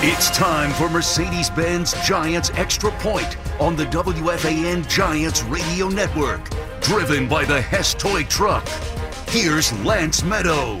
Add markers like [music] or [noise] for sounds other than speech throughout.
It's time for Mercedes Benz Giants Extra Point on the WFAN Giants Radio Network. Driven by the Hess Toy Truck. Here's Lance Meadow.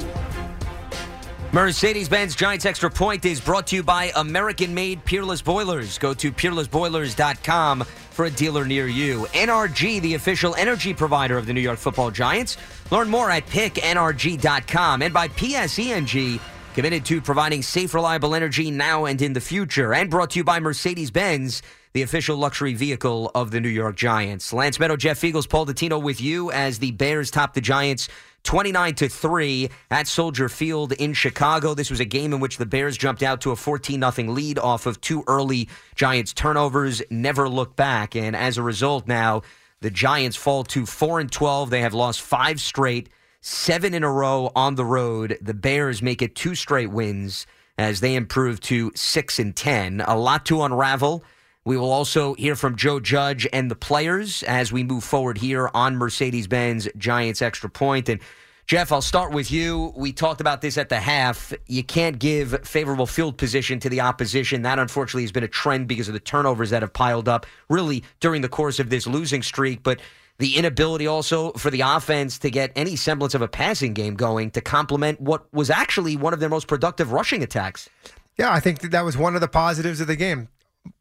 Mercedes Benz Giants Extra Point is brought to you by American made Peerless Boilers. Go to peerlessboilers.com for a dealer near you. NRG, the official energy provider of the New York football Giants. Learn more at picknrg.com and by PSE&G committed to providing safe, reliable energy now and in the future. And brought to you by Mercedes Benz, the official luxury vehicle of the New York Giants. Lance Meadow, Jeff Feagles, Paul Dottino with you as the Bears top the Giants 29 to 3 at Soldier Field in Chicago. This was a game in which the Bears jumped out to a 14 0 lead off of two early Giants turnovers, never looked back. And as a result, now the Giants fall to 4 and 12. They have lost five straight seven in a row on the road. The Bears make it two straight wins as they improve to six and ten. A lot to unravel. We will also hear from Joe Judge and the players as we move forward here on Mercedes Benz Giants Extra Point. And Jeff, I'll start with you. We talked about this at the half. You can't give favorable field position to the opposition. That unfortunately has been a trend because of the turnovers that have piled up really during the course of this losing streak. But the inability also for the offense to get any semblance of a passing game going to complement what was actually one of their most productive rushing attacks. Yeah, I think that, that was one of the positives of the game.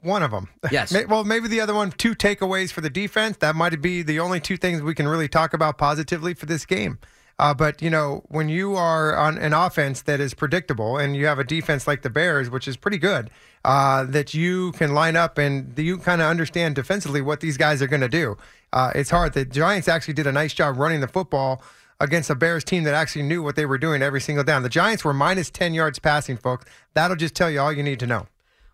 One of them. [laughs] Yes. well, maybe the other one, two takeaways for the defense. That might be the only two things we can really talk about positively for this game. Uh, but you know, when you are on an offense that is predictable and you have a defense like the Bears, which is pretty good, uh, that you can line up and you kind of understand defensively what these guys are going to do. Uh, it's hard. The Giants actually did a nice job running the football against a Bears team that actually knew what they were doing every single down. The Giants were minus 10 yards passing, folks. That'll just tell you all you need to know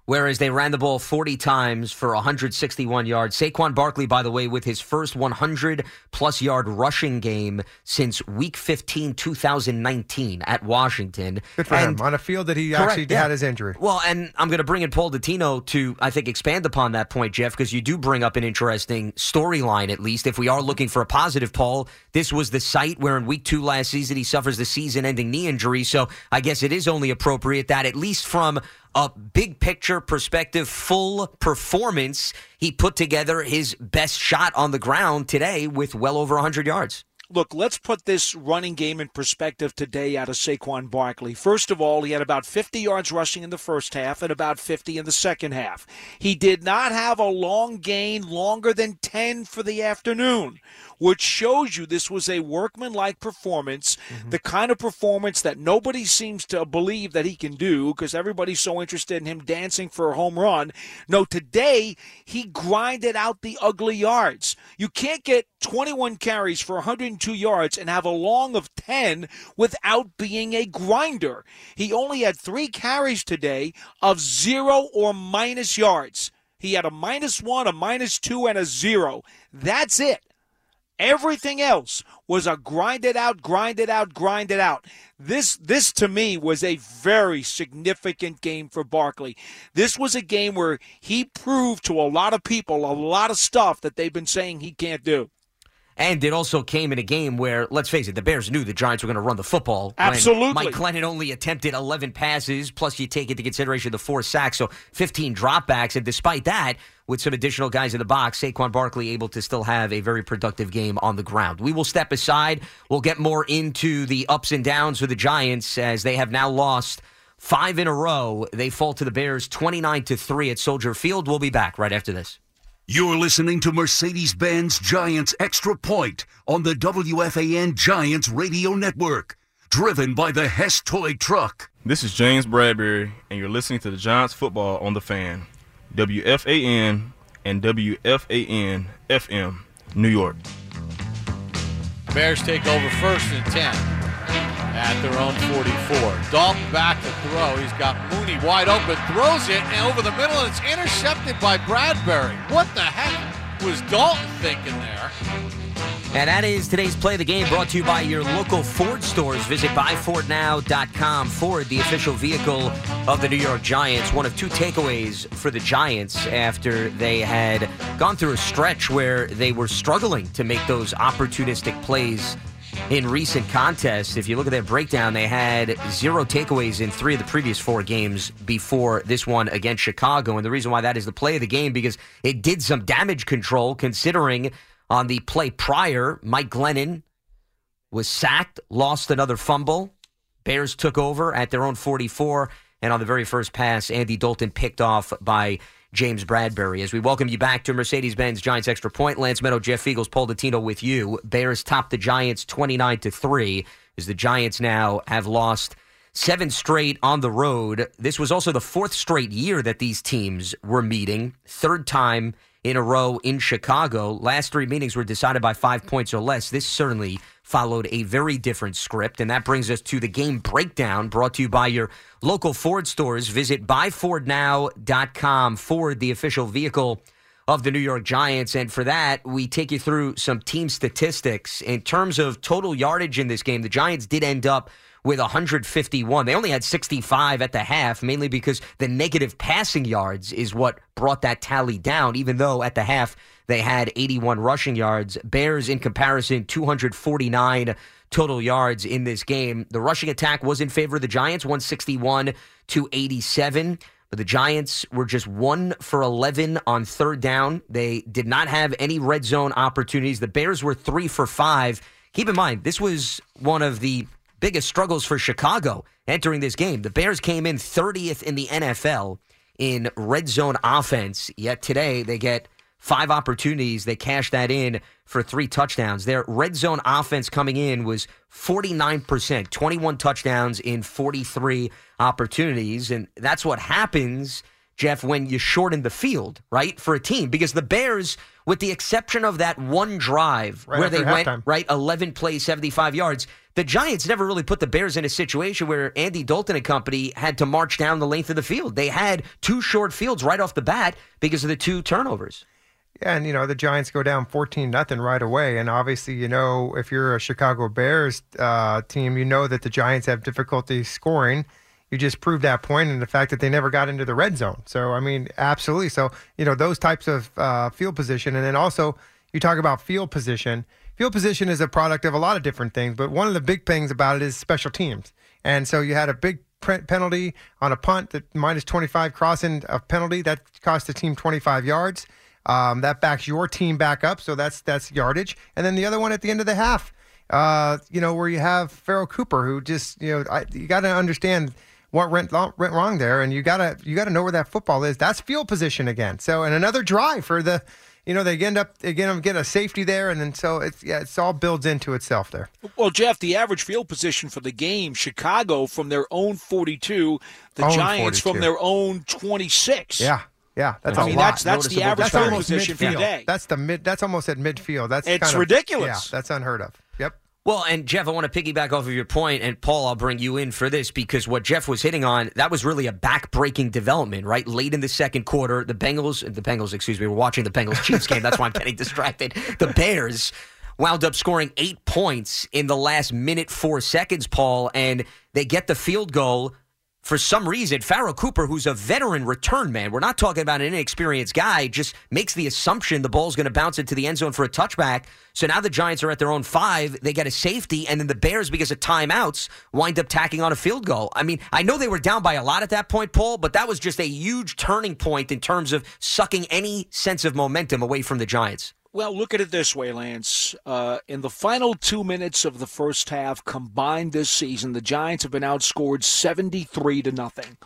whereas they ran the ball 40 times for 161 yards. Saquon Barkley, by the way, with his first 100 plus yard rushing game since week 15, 2019 at Washington. Good for and, him on a field that he correct, actually yeah. had his injury. Well, and I'm going to bring in Paul Dottino to, I think, expand upon that point, Jeff, because you do bring up an interesting storyline, at least. If we are looking for a positive, Paul, this was the site where in week two last season he suffers the season ending knee injury. So I guess it is only appropriate that, at least from a big picture perspective, full performance. He put together his best shot on the ground today with well over 100 yards look, let's put this running game in perspective today out of Saquon Barkley. First of all, he had about 50 yards rushing in the first half and about 50 in the second half. He did not have a long gain longer than 10 for the afternoon which shows you this was a workmanlike performance, mm-hmm. the kind of performance that nobody seems to believe that he can do because everybody's so interested in him dancing for a home run. No, today he grinded out the ugly yards. You can't get 21 carries for 102 yards and have a long of 10 without being a grinder. He only had three carries today of zero or minus yards. He had a minus one, a minus two, and a zero. That's it. Everything else was a grind it out, grind it out, grind it out. This this to me was a very significant game for Barkley. This was a game where he proved to a lot of people a lot of stuff that they've been saying he can't do. And it also came in a game where, let's face it, the Bears knew the Giants were going to run the football. Absolutely. Mike Glennon only attempted 11 passes, plus you take into consideration the four sacks, so 15 dropbacks. And despite that, with some additional guys in the box, Saquon Barkley able to still have a very productive game on the ground. We will step aside. We'll get more into the ups and downs for the Giants as they have now lost five in a row. They fall to the Bears 29 to 3 at Soldier Field. We'll be back right after this. You're listening to Mercedes Benz Giants Extra Point on the WFAN Giants Radio Network, driven by the Hess Toy Truck. This is James Bradberry, and you're listening to the Giants Football on the Fan, WFAN and WFAN FM, New York. Bears take over first and 10 at their own 44. Dalton back to throw. He's got Mooney wide open, throws it and over the middle, and it's intercepted by Bradberry. What the heck was Dalton thinking there? And that is today's play of the game brought to you by your local Ford stores. Visit buyfordnow.com. Ford, the official vehicle of the New York Giants. One of two takeaways for the Giants after they had gone through a stretch where they were struggling to make those opportunistic plays in recent contests. If you look at their breakdown, they had zero takeaways in three of the previous four games before this one against Chicago. And the reason why that is the play of the game because it did some damage control considering on the play prior, Mike Glennon was sacked, lost another fumble. Bears took over at their own 44. And on the very first pass, Andy Dalton picked off by James Bradberry. As we welcome you back to Mercedes Benz Giants Extra Point, Lance Meadow, Jeff Feagles, Paul Dottino with you. Bears top the Giants 29 to 3 as the Giants now have lost seven straight on the road. This was also the fourth straight year that these teams were meeting, third time in a row in Chicago. Last three meetings were decided by five points or less. This certainly followed a very different script. And that brings us to the game breakdown brought to you by your local Ford stores. Visit buyfordnow.com. Ford, the official vehicle of the New York Giants. And for that, we take you through some team statistics. In terms of total yardage in this game, the Giants did end up with 151. They only had 65 at the half, mainly because the negative passing yards is what brought that tally down, even though at the half they had 81 rushing yards. Bears, in comparison, 249 total yards in this game. The rushing attack was in favor of the Giants, 161 to 87. But the Giants were just one for 11 on third down. They did not have any red zone opportunities. The Bears were three for five. Keep in mind, this was one of the biggest struggles for Chicago entering this game. The Bears came in 30th in the NFL in red zone offense, yet today they get five opportunities. They cash that in for three touchdowns. Their red zone offense coming in was 49%, 21 touchdowns in 43 opportunities. And that's what happens, Jeff, when you shorten the field, right, for a team. Because the Bears, with the exception of that one drive Right where they went, halftime. right, 11 plays, 75 yards, the Giants never really put the Bears in a situation where Andy Dalton and company had to march down the length of the field. They had two short fields right off the bat because of the two turnovers. Yeah, and you know the Giants go down fourteen nothing right away, and obviously you know if you're a Chicago Bears uh, team, you know that the Giants have difficulty scoring. You just proved that point, and the fact that they never got into the red zone. So I mean, absolutely. So you know those types of uh, field position, and then also you talk about field position. Field position is a product of a lot of different things, but one of the big things about it is special teams. And so you had a big penalty on a punt that minus 25 crossing a penalty that cost the team 25 yards. Um, that backs your team back up, so that's that's yardage. And then the other one at the end of the half, uh, you know, where you have Pharoh Cooper, who just you know, I, you got to understand what went, went wrong there, and you gotta you gotta know where that football is. That's field position again. So and another drive for the, you know, they end up again get a safety there, and then so it's yeah, it's all builds into itself there. Well, Jeff, the average field position for the game, Chicago from their own 42, the Own Giants 42. from their own 26. Yeah, yeah, that's I a mean, lot. that's that's the average That's field almost position for the day. That's the mid. That's almost at midfield. That's It's kind of- ridiculous. Yeah, that's unheard of. Well, and Jeff, I want to piggyback off of your point, and Paul, I'll bring you in for this because what Jeff was hitting on, that was really a back-breaking development, right? Late in the second quarter, the Bengals, the Bengals, excuse me, we're watching the Bengals Chiefs game. That's why I'm getting [laughs] distracted. The Bears wound up scoring eight points in the last minute four seconds, Paul, and they get the field goal. For some reason, Pharoh Cooper, who's a veteran return man, we're not talking about an inexperienced guy, just makes the assumption the ball's going to bounce into the end zone for a touchback. So now the Giants are at their own five. They get a safety, and then the Bears, because of timeouts, wind up tacking on a field goal. I mean, I know they were down by a lot at that point, Paul, but that was just a huge turning point in terms of sucking any sense of momentum away from the Giants. Well, look at it this way, Lance. Uh, in the final two minutes of the first half combined this season, the Giants have been outscored 73 to nothing.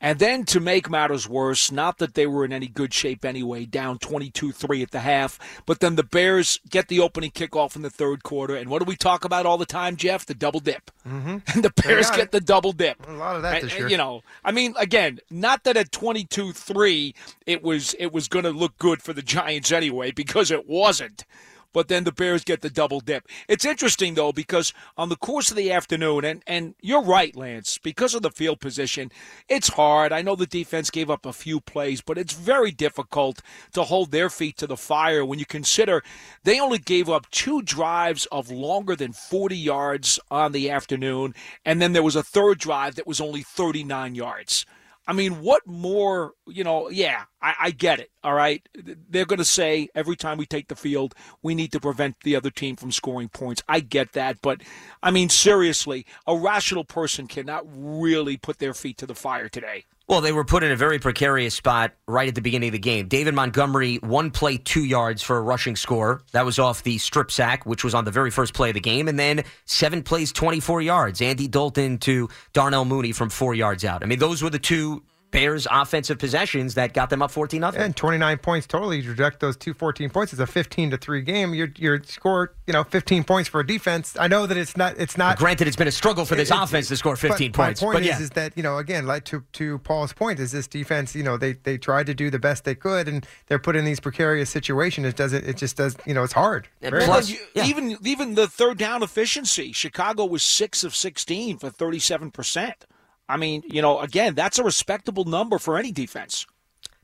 And then to make matters worse, not that they were in any good shape anyway, down 22 3 at the half, but then the Bears get the opening kickoff in the third quarter. And what do we talk about all the time, Jeff? The double dip. Mm-hmm. [laughs] And the Bears get it. the double dip. A lot of that And- this and, year. You know, I mean, again, not that at 22-3 it was it was going to look good for the Giants anyway because it wasn't. But then the Bears get the double dip. It's interesting though because on the course of the afternoon, and and you're right, Lance, because of the field position, it's hard. I know the defense gave up a few plays, but it's very difficult to hold their feet to the fire when you consider they only gave up two drives of longer than 40 yards on the afternoon, and then there was a third drive that was only 39 yards. I mean, what more, you know, yeah, I, I get it. All right. They're going to say every time we take the field, we need to prevent the other team from scoring points. I get that. But, I mean, seriously, a rational person cannot really put their feet to the fire today. Well, they were put in a very precarious spot right at the beginning of the game. David Montgomery, one play, two yards for a rushing score. That was off the strip sack, which was on the very first play of the game. And then seven plays, 24 yards. Andy Dalton to Darnell Mooney from four yards out. I mean, those were the two Bears offensive possessions that got them up 14 nothing. And 29 points total. You reject those two 14 points. It's a 15 to 3 game. You're you're score, you know, 15 points for a defense. I know that it's not it's not Granted it's been a struggle for this it- offense to score 15 but points. My point but is, yeah. is that you know again, like to to Paul's point, is this defense? You know, they they tried to do the best they could, and they're put in these precarious situations. It doesn't. It just does. You know, it's hard. Plus- hard. You- yeah. Even even the third down efficiency, Chicago was six of sixteen for thirty seven percent. I mean, you know, again, that's a respectable number for any defense.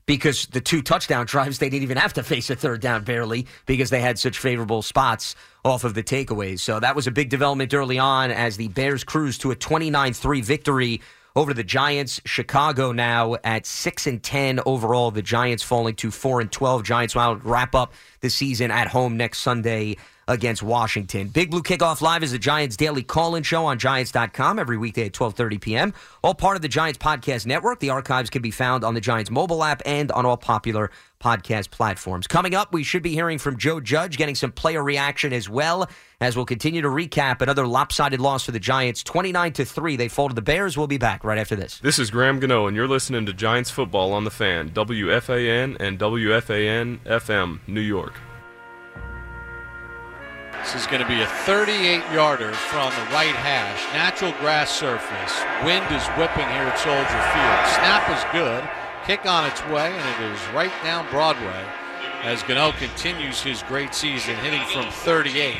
because the two touchdown drives, they didn't even have to face a third down barely because they had such favorable spots off of the takeaways. So that was a big development early on as the Bears cruised to a 29 3 victory over the Giants. Chicago now at 6 and 10 overall. The Giants falling to 4 and 12. Giants will wrap up the season at home next Sunday against Washington. Big Blue Kickoff Live is the Giants daily call-in show on Giants.com every weekday at 12:30 p.m. All part of the Giants podcast network. The archives can be found on the Giants mobile app and on all popular podcast platforms. Coming up, we should be hearing from Joe Judge, getting some player reaction as well, as we'll continue to recap another lopsided loss for the Giants, 29 to three. They fall to the Bears. We'll be back right after this. This is Graham Gano, and you're listening to Giants Football on the Fan, WFAN and WFAN FM, New York. This is going to be a 38 yarder from the right hash. Natural grass surface. Wind is whipping here at Soldier Field. Snap is good. Kick on its way, and it is right down Broadway as Gano continues his great season, hitting from 38.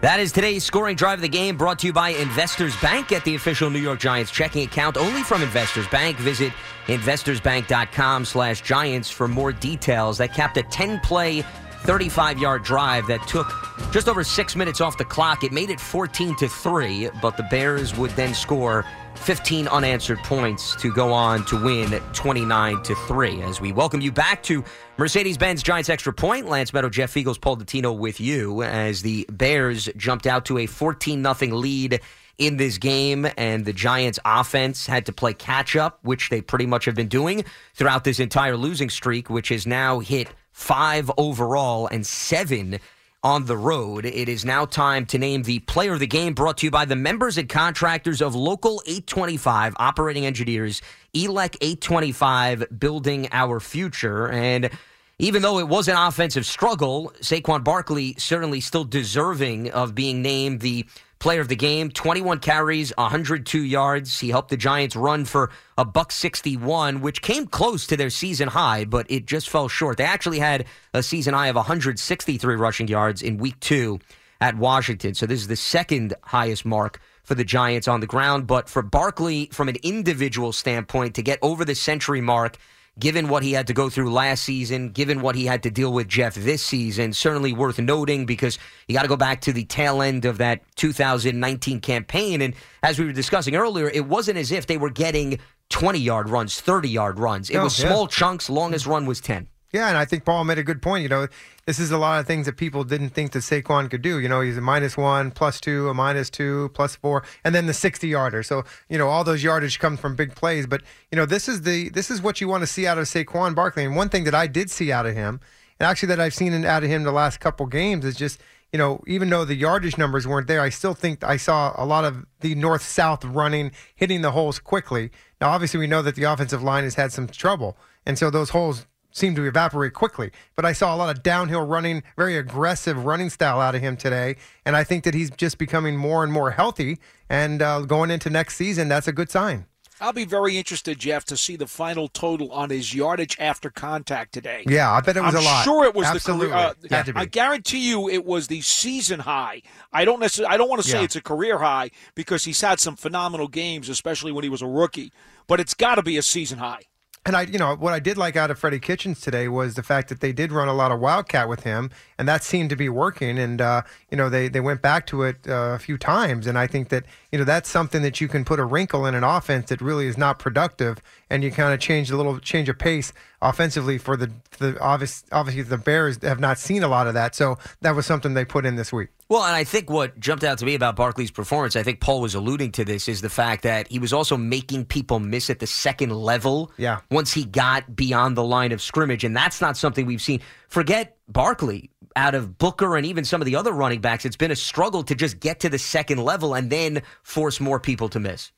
That is today's scoring drive of the game brought to you by Investors Bank. Get the official New York Giants checking account only from Investors Bank. Visit investorsbank.com slash giants for more details. That capped a 10-play, 35-yard drive that took just over six minutes off the clock. It made it 14 to 3, but the Bears would then score 15 unanswered points to go on to win 29 to 3. As we welcome you back to Mercedes Benz Giants Extra Point, Lance Meadow, Jeff Feagles, Paul Dottino with you as the Bears jumped out to a 14 0 lead in this game, and the Giants offense had to play catch up, which they pretty much have been doing throughout this entire losing streak, which has now hit five overall and seven on the road. It is now time to name the player of the game brought to you by the members and contractors of Local 825 Operating Engineers, ELEC 825 Building Our Future. And even though it was an offensive struggle, Saquon Barkley certainly still deserving of being named the player of the game 21 carries 102 yards. He helped the giants run for a buck 61 which came close to their season high but it just fell short. They actually had a season high of 163 rushing yards in week two at washington. So this is the second highest mark for the giants on the ground. But for barkley from an individual standpoint to get over the century mark given what he had to go through last season, given what he had to deal with Jeff this season, certainly worth noting because you got to go back to the tail end of that 2019 campaign. And as we were discussing earlier, it wasn't as if they were getting 20 yard runs, 30 yard runs. It No, was yeah. small chunks, longest run was 10. Yeah, and I think Paul made a good point. You know, this is a lot of things that people didn't think that Saquon could do. You know, he's a minus one, plus two, a minus two, plus four, and then the sixty yarder. So you know, all those yardage come from big plays. But you know, this is the this is what you want to see out of Saquon Barkley. And one thing that I did see out of him, and actually that I've seen out of him the last couple games, is just you know, even though the yardage numbers weren't there, I still think I saw a lot of the north south running, hitting the holes quickly. Now, obviously, we know that the offensive line has had some trouble, and so those holes seem to evaporate quickly. But I saw a lot of downhill running, very aggressive running style out of him today, and I think that he's just becoming more and more healthy. And uh, going into next season, that's a good sign. I'll be very interested, Jeff, to see the final total on his yardage after contact today. Yeah, I bet it was I'm a lot. sure it was Absolutely. the career. Uh, Had to be. I guarantee you, it was the season high. I don't necessarily. I don't want to say Yeah. it's a career high because he's had some phenomenal games, especially when he was a rookie. But it's got to be a season high. And I, you know, what I did like out of Freddie Kitchens today was the fact that they did run a lot of wildcat with him, and that seemed to be working. And uh, you know, they they went back to it uh, a few times, and I think that you know that's something that you can put a wrinkle in an offense that really is not productive, and you kind of change a little change of pace offensively for the the obvious obviously the Bears have not seen a lot of that, so that was something they put in this week. Well, and I think what jumped out to me about Barkley's performance, I think Paul was alluding to this, is the fact that he was also making people miss at the second level. Yeah. Once he got beyond the line of scrimmage, and that's not something we've seen. Forget Barkley out of Booker and even some of the other running backs. It's been a struggle to just get to the second level and then force more people to miss.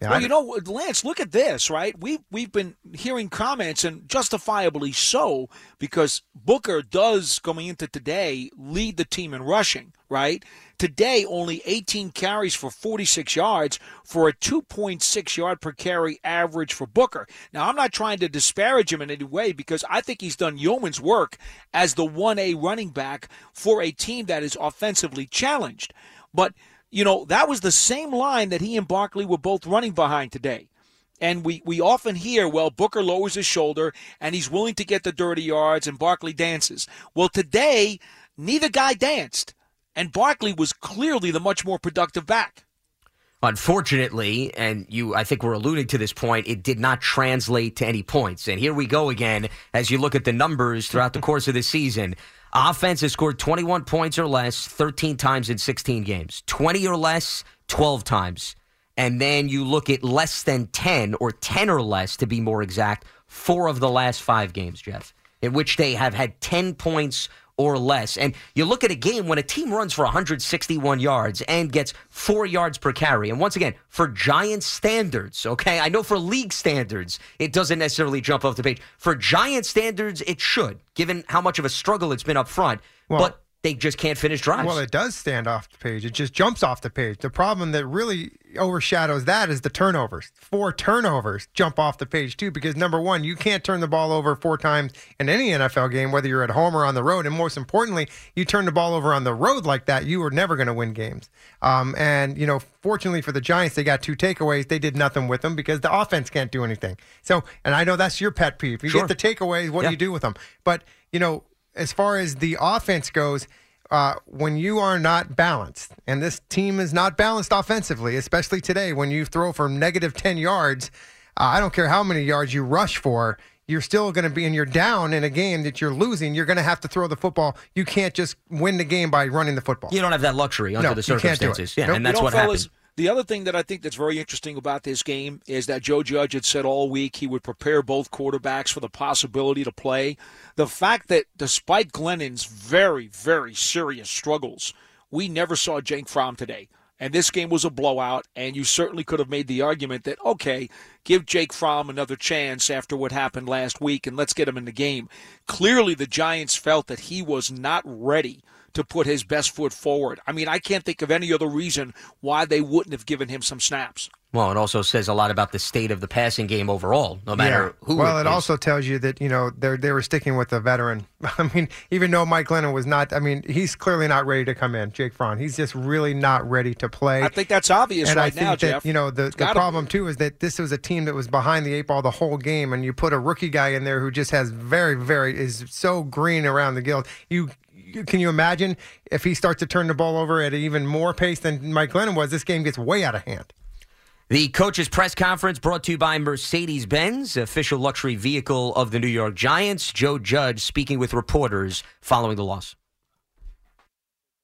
Yeah, well, you know, uh, Lance, look at this, right? We've we've been hearing comments, and justifiably so, because Booker does going into today lead the team in rushing, right? Today, only 18 carries for 46 yards for a 2.6 yard per carry average for Booker. Now, I'm not trying to disparage him in any way because I think he's done yeoman's work as the 1A running back for a team that is offensively challenged. But you know, that was the same line that he and Barkley were both running behind today. And we, we often hear, well, Booker lowers his shoulder and he's willing to get the dirty yards and Barkley dances. Well, today, neither guy danced. And Barkley was clearly the much more productive back. Unfortunately, and you, I think we're alluding to this point, it did not translate to any points. And here we go again as you look at the numbers throughout the course of the season. Offense has scored 21 points or less 13 times in 16 games, 20 or less 12 times. And then you look at less than 10 or 10 or less to be more exact, four of the last five games, Jeff, in which they have had 10 points or less. And you look at a game when a team runs for 161 yards and gets four yards per carry. And once again, for Giant standards, okay, I know for league standards, it doesn't necessarily jump off the page. For Giant standards, it should, given how much of a struggle it's been up front. Well- but they just can't finish drives. Well, it does stand off the page. It just jumps off the page. The problem that really overshadows that is the turnovers. Four turnovers jump off the page too, because number one, you can't turn the ball over four times in any NFL game, whether you're at home or on the road. And most importantly, you turn the ball over on the road like that, you are never going to win games. Um, and you know, fortunately for the Giants, they got two takeaways. They did nothing with them because the offense can't do anything. So, and I know that's your pet peeve. You Sure. get the takeaways. What Yeah. do you do with them? But you know, as far as the offense goes, uh, when you are not balanced, and this team is not balanced offensively, especially today, when you throw for negative 10 yards, uh, I don't care how many yards you rush for, you're still going to be, and you're down in a game that you're losing, you're going to have to throw the football. You can't just win the game by running the football. you don't have that luxury under No, the you can't do it. circumstances. Yeah, Nope. and that's you know, what fellas, happened. The other thing that I think that's very interesting about this game is that Joe Judge had said all week he would prepare both quarterbacks for the possibility to play. The fact that despite Glennon's very, very serious struggles, we never saw Jake Fromm today. And this game was a blowout, and you certainly could have made the argument that, okay, give Jake Fromm another chance after what happened last week and let's get him in the game. Clearly, the Giants felt that he was not ready to put his best foot forward. I mean, I can't think of any other reason why they wouldn't have given him some snaps. Well, it also says a lot about the state of the passing game overall, no matter who. Well, it also tells you that you know they they were sticking with the veteran. [laughs] I mean, even though Mike Glennon was not, I mean, he's clearly not ready to come in. Jake Fromm, he's just really not ready to play. I think that's obvious and right I think now, that Jeff. you know the, the problem be. too is that this was a team that was behind the eight ball the whole game, and you put a rookie guy in there who just has very very is so green around the gills. You. You- Can you imagine if he starts to turn the ball over at even more pace than Mike Glennon was? This game gets way out of hand. The coaches' press conference brought to you by Mercedes Benz, official luxury vehicle of the New York Giants. Joe Judge speaking with reporters following the loss.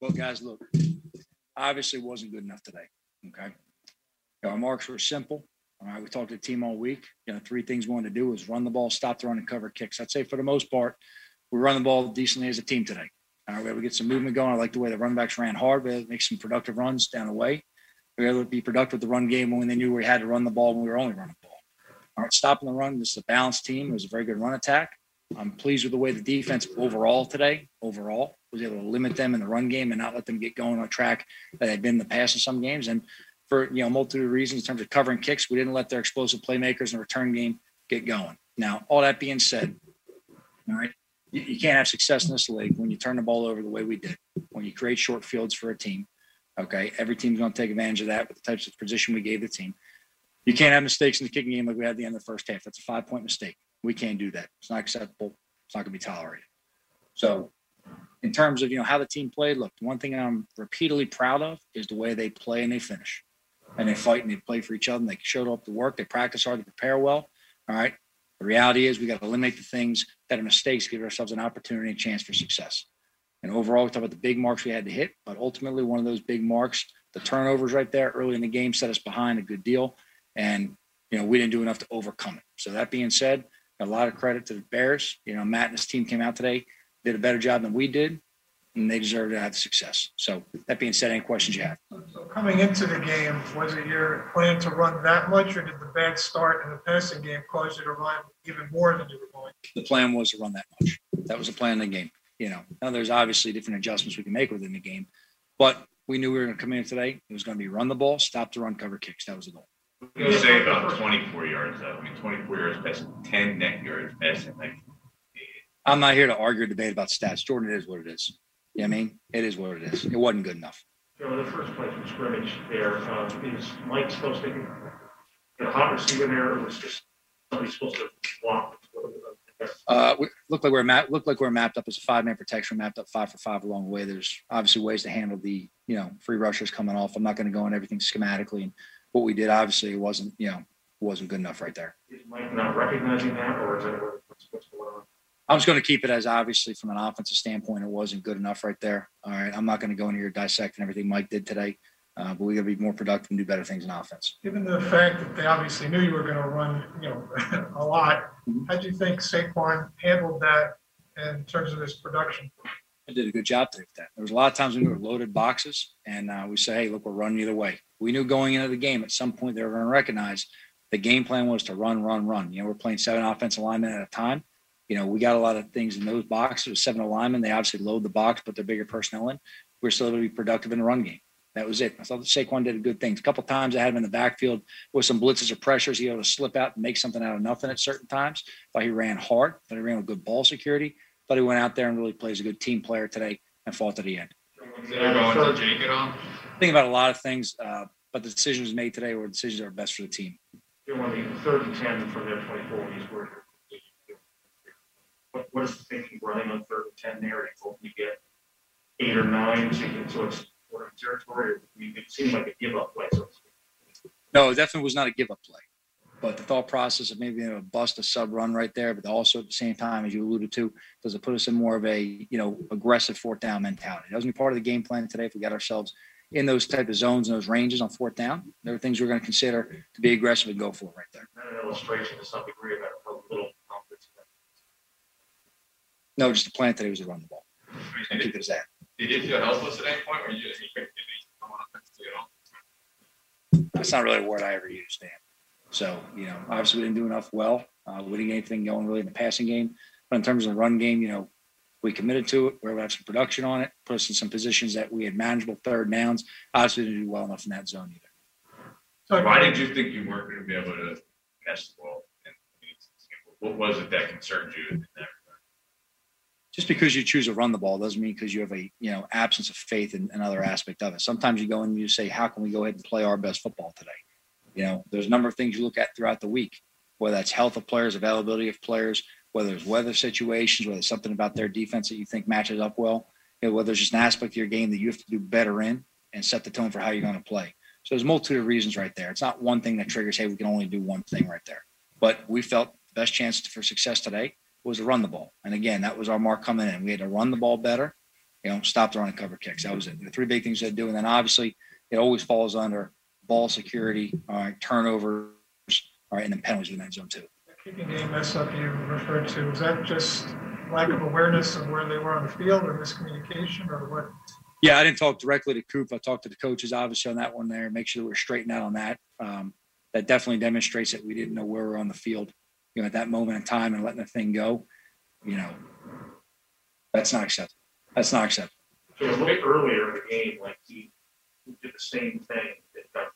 Well, guys, look, obviously wasn't good enough today. Okay. You know, our marks were simple. All right. We talked to the team all week. You know, three things we wanted to do was run the ball, stop the run, and cover kicks. I'd say for the most part, we run the ball decently as a team today. Right. We were able to get some movement going. I like the way the run backs ran hard. We make some productive runs down the way. We were able to be productive with the run game when they knew we had to run the ball when we were only running the ball. All right. Stopping the run. This is a balanced team. It was a very good run attack. I'm pleased with the way the defense overall today, overall, was able to limit them in the run game and not let them get going on track that had been in the past in some games. And for you know, multitude of reasons in terms of covering kicks, we didn't let their explosive playmakers in the return game get going. Now, all that being said, all right, you, you can't have success in this league when you turn the ball over the way we did, when you create short fields for a team. Okay. Every team's going to take advantage of that with the types of position we gave the team. You can't have mistakes in the kicking game like we had at the end of the first half. That's a five point mistake. We can't do that. It's not acceptable. It's not going to be tolerated. So, in terms of you know how the team played, look, one thing I'm repeatedly proud of is the way they play and they finish, and they fight and they play for each other. and They showed up to work. They practice hard. They prepare well. All right. The reality is we got to eliminate the things that are mistakes, give ourselves an opportunity and chance for success. And overall, we talk about the big marks we had to hit, but ultimately one of those big marks, the turnovers right there early in the game set us behind a good deal. And, you know, we didn't do enough to overcome it. So that being said, a lot of credit to the Bears. You know, Matt and his team came out today, did a better job than we did, and they deserve to have success. So that being said, any questions you have? So coming into the game, was it your plan to run that much, or did the bad start in the passing game cause you to run even more than you were going? The plan was to run that much. That was the plan of the game. You know, now there's obviously different adjustments we can make within the game, but we knew we were going to come in today. It was going to be run the ball, stop the run, cover kicks. That was the goal. I'm gonna say about 24 yards though. I mean, 24 yards passing, 10 net yards passing. Like, I'm not here to argue or debate about stats. Jordan, it is what it is. You know what I mean? It is what it is. It wasn't good enough. Joe, the first play from scrimmage there, uh, is Mike supposed to get a hot receiver there, or was just somebody supposed to block? Uh, we look like we're map, look like we're mapped up as a five man protection, mapped up five for five along the way. There's obviously ways to handle the you know free rushers coming off. I'm not going to go on everything schematically and what we did. Obviously, it wasn't you know wasn't good enough right there. Is Mike not recognizing that, or is what- what's, what's going on? I'm just going to keep it as obviously from an offensive standpoint, it wasn't good enough right there. All right, I'm not going to go in here dissecting everything Mike did today, uh, but we got to be more productive and do better things in offense. Given the fact that they obviously knew you were going to run, you know, [laughs] a lot, how do you think Saquon handled that in terms of his production? I did a good job today with that. There was a lot of times when we were loaded boxes, and uh, we say, "Hey, look, we're running either way." We knew going into the game at some point they were going to recognize the game plan was to run, run, run. You know, we're playing seven offensive linemen at a time. You know, we got a lot of things in those boxes. With seven linemen, they obviously load the box, put their bigger personnel in. We're still able to be productive in the run game. That was it. I thought Saquon did a good things. A couple times I had him in the backfield with some blitzes or pressures. He able to slip out and make something out of nothing at certain times. Thought he ran hard. Thought he ran with good ball security. Thought he went out there and really plays a good team player today and fought to the end. They're going to Jake at all? Think about a lot of things, uh, but the decisions made today were decisions that are best for the team. You want the third and ten from their twenty-four, he's worth. What, what is the thinking running on third and ten there? You hope you get eight or nine, so you can- so territory, or it seemed like a give up play, so. to speak. No, it definitely was not a give up play. But the thought process of maybe a bust a sub run right there, but also at the same time, as you alluded to, does it put us in more of a you know aggressive fourth down mentality? It doesn't part of the game plan today. If we got ourselves in those type of zones and those ranges on fourth down, there are things we're going to consider to be aggressive and go for right there. Not an illustration to some degree about how little confidence. No, just the plan today was to run the ball. And keep it as that. Did you feel helpless at any point, or you just you couldn't do anything on at all? That's not really a word I ever used, Dan. So, you know, obviously we didn't do enough well. Uh, we didn't get anything going really in the passing game. But in terms of the run game, you know, we committed to it. We were able to have some production on it, put us in some positions that we had manageable third downs. Obviously, we didn't do well enough in that zone either. So Why did you think you weren't going to be able to pass the ball? What was it that concerned you in that regard? Just because you choose to run the ball doesn't mean because you have a you know absence of faith in another aspect of it. Sometimes you go and you say, "How can we go ahead and play our best football today?" You know, there's a number of things you look at throughout the week, whether that's health of players, availability of players, whether it's weather situations, whether it's something about their defense that you think matches up well, you know, whether there's just an aspect of your game that you have to do better in and set the tone for how you're going to play. So there's a multitude of reasons right there. It's not one thing that triggers, hey, we can only do one thing right there. But we felt the best chance for success today was to run the ball. And again, that was our mark coming in. We had to run the ball better, you know, stop the run and cover kicks. That was it. The three big things to do. And then obviously it always falls under ball security, all right, turnovers, all right, and then penalties in that zone too. kicking game mess up you referred to, was that just lack of awareness of where they were on the field or miscommunication or what? Yeah, I didn't talk directly to Coop. I talked to the coaches, obviously, on that one there. Make sure that we're straightened out on that. Um, that definitely demonstrates that we didn't know where we we're on the field, you know, at that moment in time and letting the thing go. You know, that's not acceptable. That's not acceptable. So a little earlier in the game, like he he did the same thing, that got,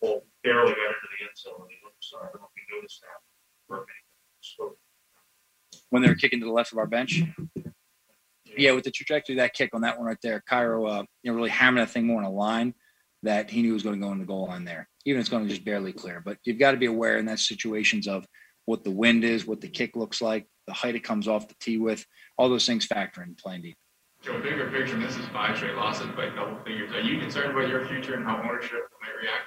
well, barely got into the end zone, and he looked, sorry, I don't know if you noticed that. for a minute. So, when they were kicking to the left of our bench. Yeah, with the trajectory of that kick on that one right there, Cairo, uh, you know, really hammering that thing more in a line that he knew was going to go in the goal line there. Even if it's going to just barely clear, but you've got to be aware in that situations of what the wind is, what the kick looks like, the height it comes off the tee with. All those things factor in playing deep. Joe, bigger picture, and this is five straight losses by double figures. Are you concerned about your future and how ownership might react?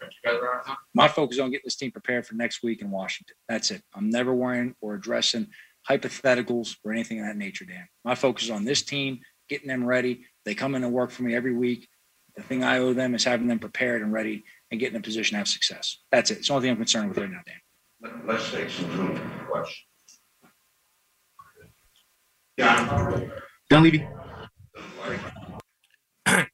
If you guys are out of town? My focus is on getting this team prepared for next week in Washington. That's it. I'm never worrying or addressing hypotheticals or anything of that nature, Dan. My focus is on this team, getting them ready. They come in and work for me every week. The thing I owe them is having them prepared and ready and getting in a position to have success. That's it. It's the only thing I'm concerned with right now, Dan. Let- Let's take some food questions. Yeah. Dunleavy.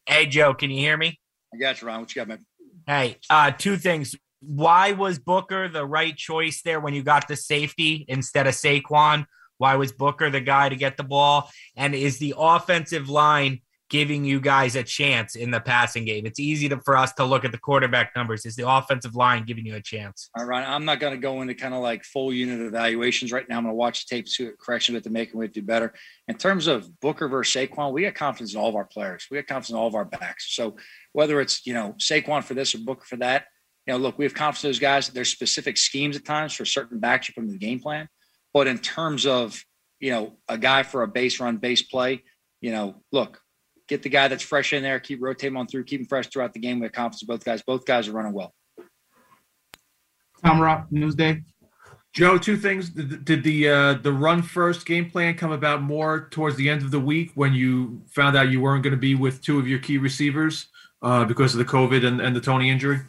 hey, Joe, can you hear me? I got you, Ron. What you got, man? Hey, uh, two things. Why was Booker the right choice there when you got the safety instead of Saquon? Why was Booker the guy to get the ball? And is the offensive line giving you guys a chance in the passing game? It's easy to, for us to look at the quarterback numbers. Is the offensive line giving you a chance? All right, I'm not going to go into kind of like full unit evaluations right now. I'm going to watch the tape, see corrections to make, and we do better. In terms of Booker versus Saquon, we got confidence in all of our players. We got confidence in all of our backs. So whether it's you know Saquon for this or Booker for that, you know, look, we have confidence in those guys. There's specific schemes at times for certain backs you put in the game plan, but in terms of you know a guy for a base run, base play, you know, look, get the guy that's fresh in there, keep rotating on through, keep him fresh throughout the game. We have confidence in both guys. Both guys are running well. Tom Rock, Newsday. Joe, two things. Did did the uh, the run first game plan come about more towards the end of the week when you found out you weren't going to be with two of your key receivers uh, because of the COVID and, and the Toney injury?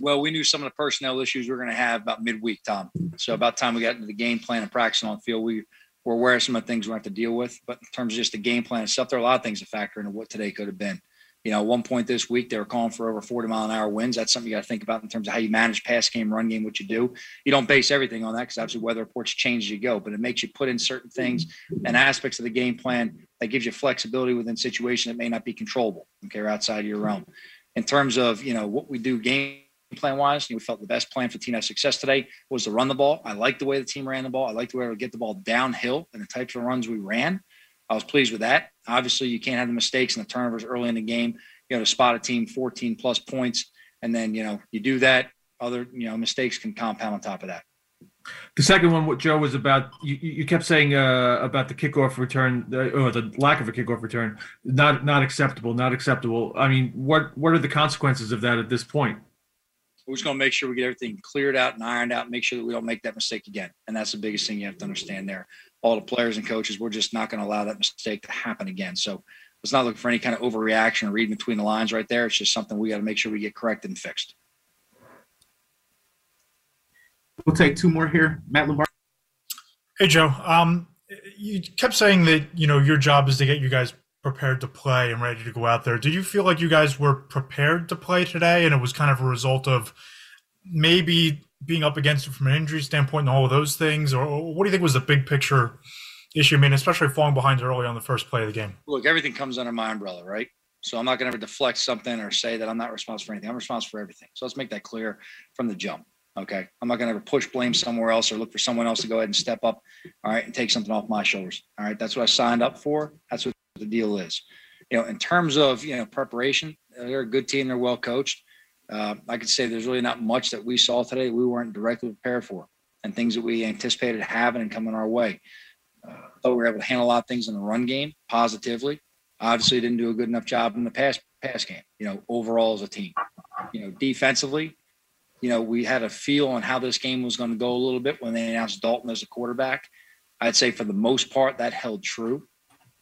Well, we knew some of the personnel issues we are going to have about midweek, Tom. So about the time we got into the game plan and practicing on the field, we were aware of some of the things we have to deal with. But in terms of just the game plan itself, there are a lot of things to factor into what today could have been. You know, at one point this week, they were calling for over 40 mile an hour winds. That's something you got to think about in terms of how you manage pass game, run game, what you do. You don't base everything on that because obviously weather reports change as you go, but it makes you put in certain things and aspects of the game plan that gives you flexibility within situation that may not be controllable, okay, or outside of your realm. In terms of, you know, what we do game plan wise, we felt the best plan for team success today was to run the ball. I like the way the team ran the ball. I like the way we get the ball downhill and the types of runs we ran. I was pleased with that. Obviously, you can't have the mistakes and the turnovers early in the game. You know, to spot a team 14 plus points, and then you know you do that. Other you know mistakes can compound on top of that. The second one, what Joe was about, you, you kept saying uh, about the kickoff return, uh, or the lack of a kickoff return, not not acceptable, not acceptable. I mean, what what are the consequences of that at this point? We're just going to make sure we get everything cleared out and ironed out, make sure that we don't make that mistake again. And that's the biggest thing you have to understand there. All the players and coaches, we're just not going to allow that mistake to happen again. So let's not look for any kind of overreaction or reading between the lines right there. It's just something we got to make sure we get corrected and fixed. We'll take two more here. Matt Lombardi. Hey, Joe. Um, you kept saying that you know your job is to get you guys prepared to play and ready to go out there. Did you feel like you guys were prepared to play today, and it was kind of a result of maybe being up against it from an injury standpoint and all of those things, or what do you think was the big picture issue? I mean, especially falling behind early on the first play of the game. Look, everything comes under my umbrella, right? So I'm not going to ever deflect something or say that I'm not responsible for anything. I'm responsible for everything. So let's make that clear from the jump. Okay. I'm not going to ever push blame somewhere else or look for someone else to go ahead and step up. All right. And take something off my shoulders. All right. That's what I signed up for. That's what the deal is. You know, in terms of, you know, preparation, they're a good team. They're well coached. Uh, I could say there's really not much that we saw today we weren't directly prepared for and things that we anticipated having and coming our way. Uh, thought we were able to handle a lot of things in the run game positively. Obviously, didn't do a good enough job in the pass pass game. You know, overall as a team. You know, defensively, you know, we had a feel on how this game was going to go a little bit when they announced Dalton as a quarterback. I'd say for the most part that held true.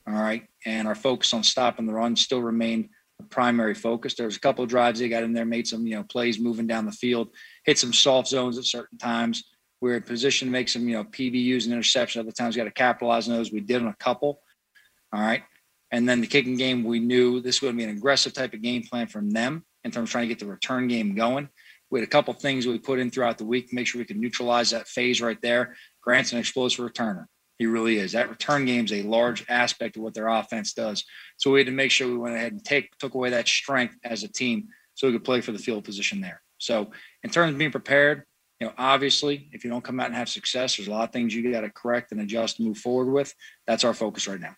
All right. And our focus on stopping the run still remained the primary focus. There was a couple of drives they got in there, made some, you know, plays moving down the field, hit some soft zones at certain times. We were in position to make some, you know, PBUs and interceptions. Other times we got to capitalize on those. We did on a couple. All right. And then the kicking game, we knew this would be an aggressive type of game plan from them in terms of trying to get the return game going. We had a couple things we put in throughout the week to make sure we could neutralize that phase right there. Grant's an explosive returner. He really is. That return game is a large aspect of what their offense does. So we had to make sure we went ahead and take took away that strength as a team so we could play for the field position there. So in terms of being prepared, you know, obviously, if you don't come out and have success, there's a lot of things you got to correct and adjust and move forward with. That's our focus right now.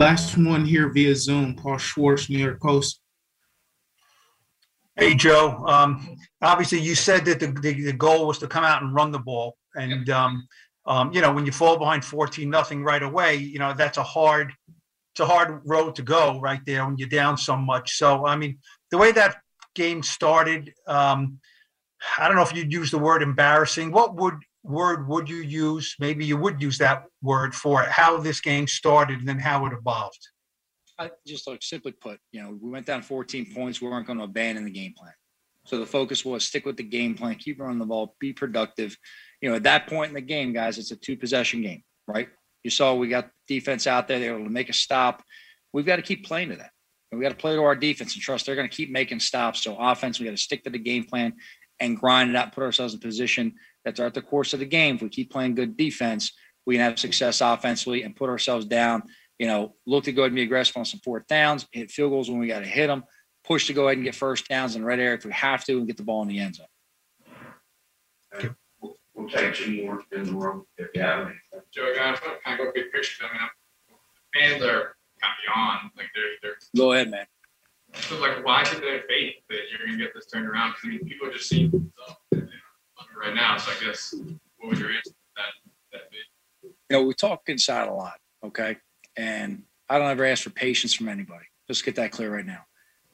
Last one here via Zoom. Paul Schwartz, New York Post. Hey, Joe. Um, obviously, you said that the, the, the goal was to come out and run the ball. And, um, um, you know, when you fall behind 14 nothing right away, you know, that's a hard, it's a hard road to go right there when you're down so much. So, I mean, the way that game started, um, I don't know if you'd use the word embarrassing. What would word would you use? Maybe you would use that word for it, how this game started and then how it evolved. I just like simply put, you know, we went down 14 points. We weren't going to abandon the game plan. So the focus was stick with the game plan, keep running the ball, be productive. You know, at that point in the game, guys, it's a two possession game, right? You saw we got defense out there. They were able to make a stop. We've got to keep playing to that. And We got to play to our defense and trust they're going to keep making stops. So offense, we got to stick to the game plan and grind it out, put ourselves in position that throughout the course of the game, if we keep playing good defense, we can have success offensively and put ourselves down you know, look to go ahead and be aggressive on some fourth downs, hit field goals when we got to hit them, push to go ahead and get first downs in the red area if we have to, and get the ball in the end zone. We'll take two more in the room if you have any. Joe, guys, kind of go big picture. I mean, fans are kind of beyond. Like they're they're. Go ahead, man. So like, why should they have faith that you're gonna get this turned around? Because I mean, people are just seeing themselves right now. So I guess what was your answer to that that big? You know, we talk inside a lot. Okay, and I don't ever ask for patience from anybody. Just get that clear right now.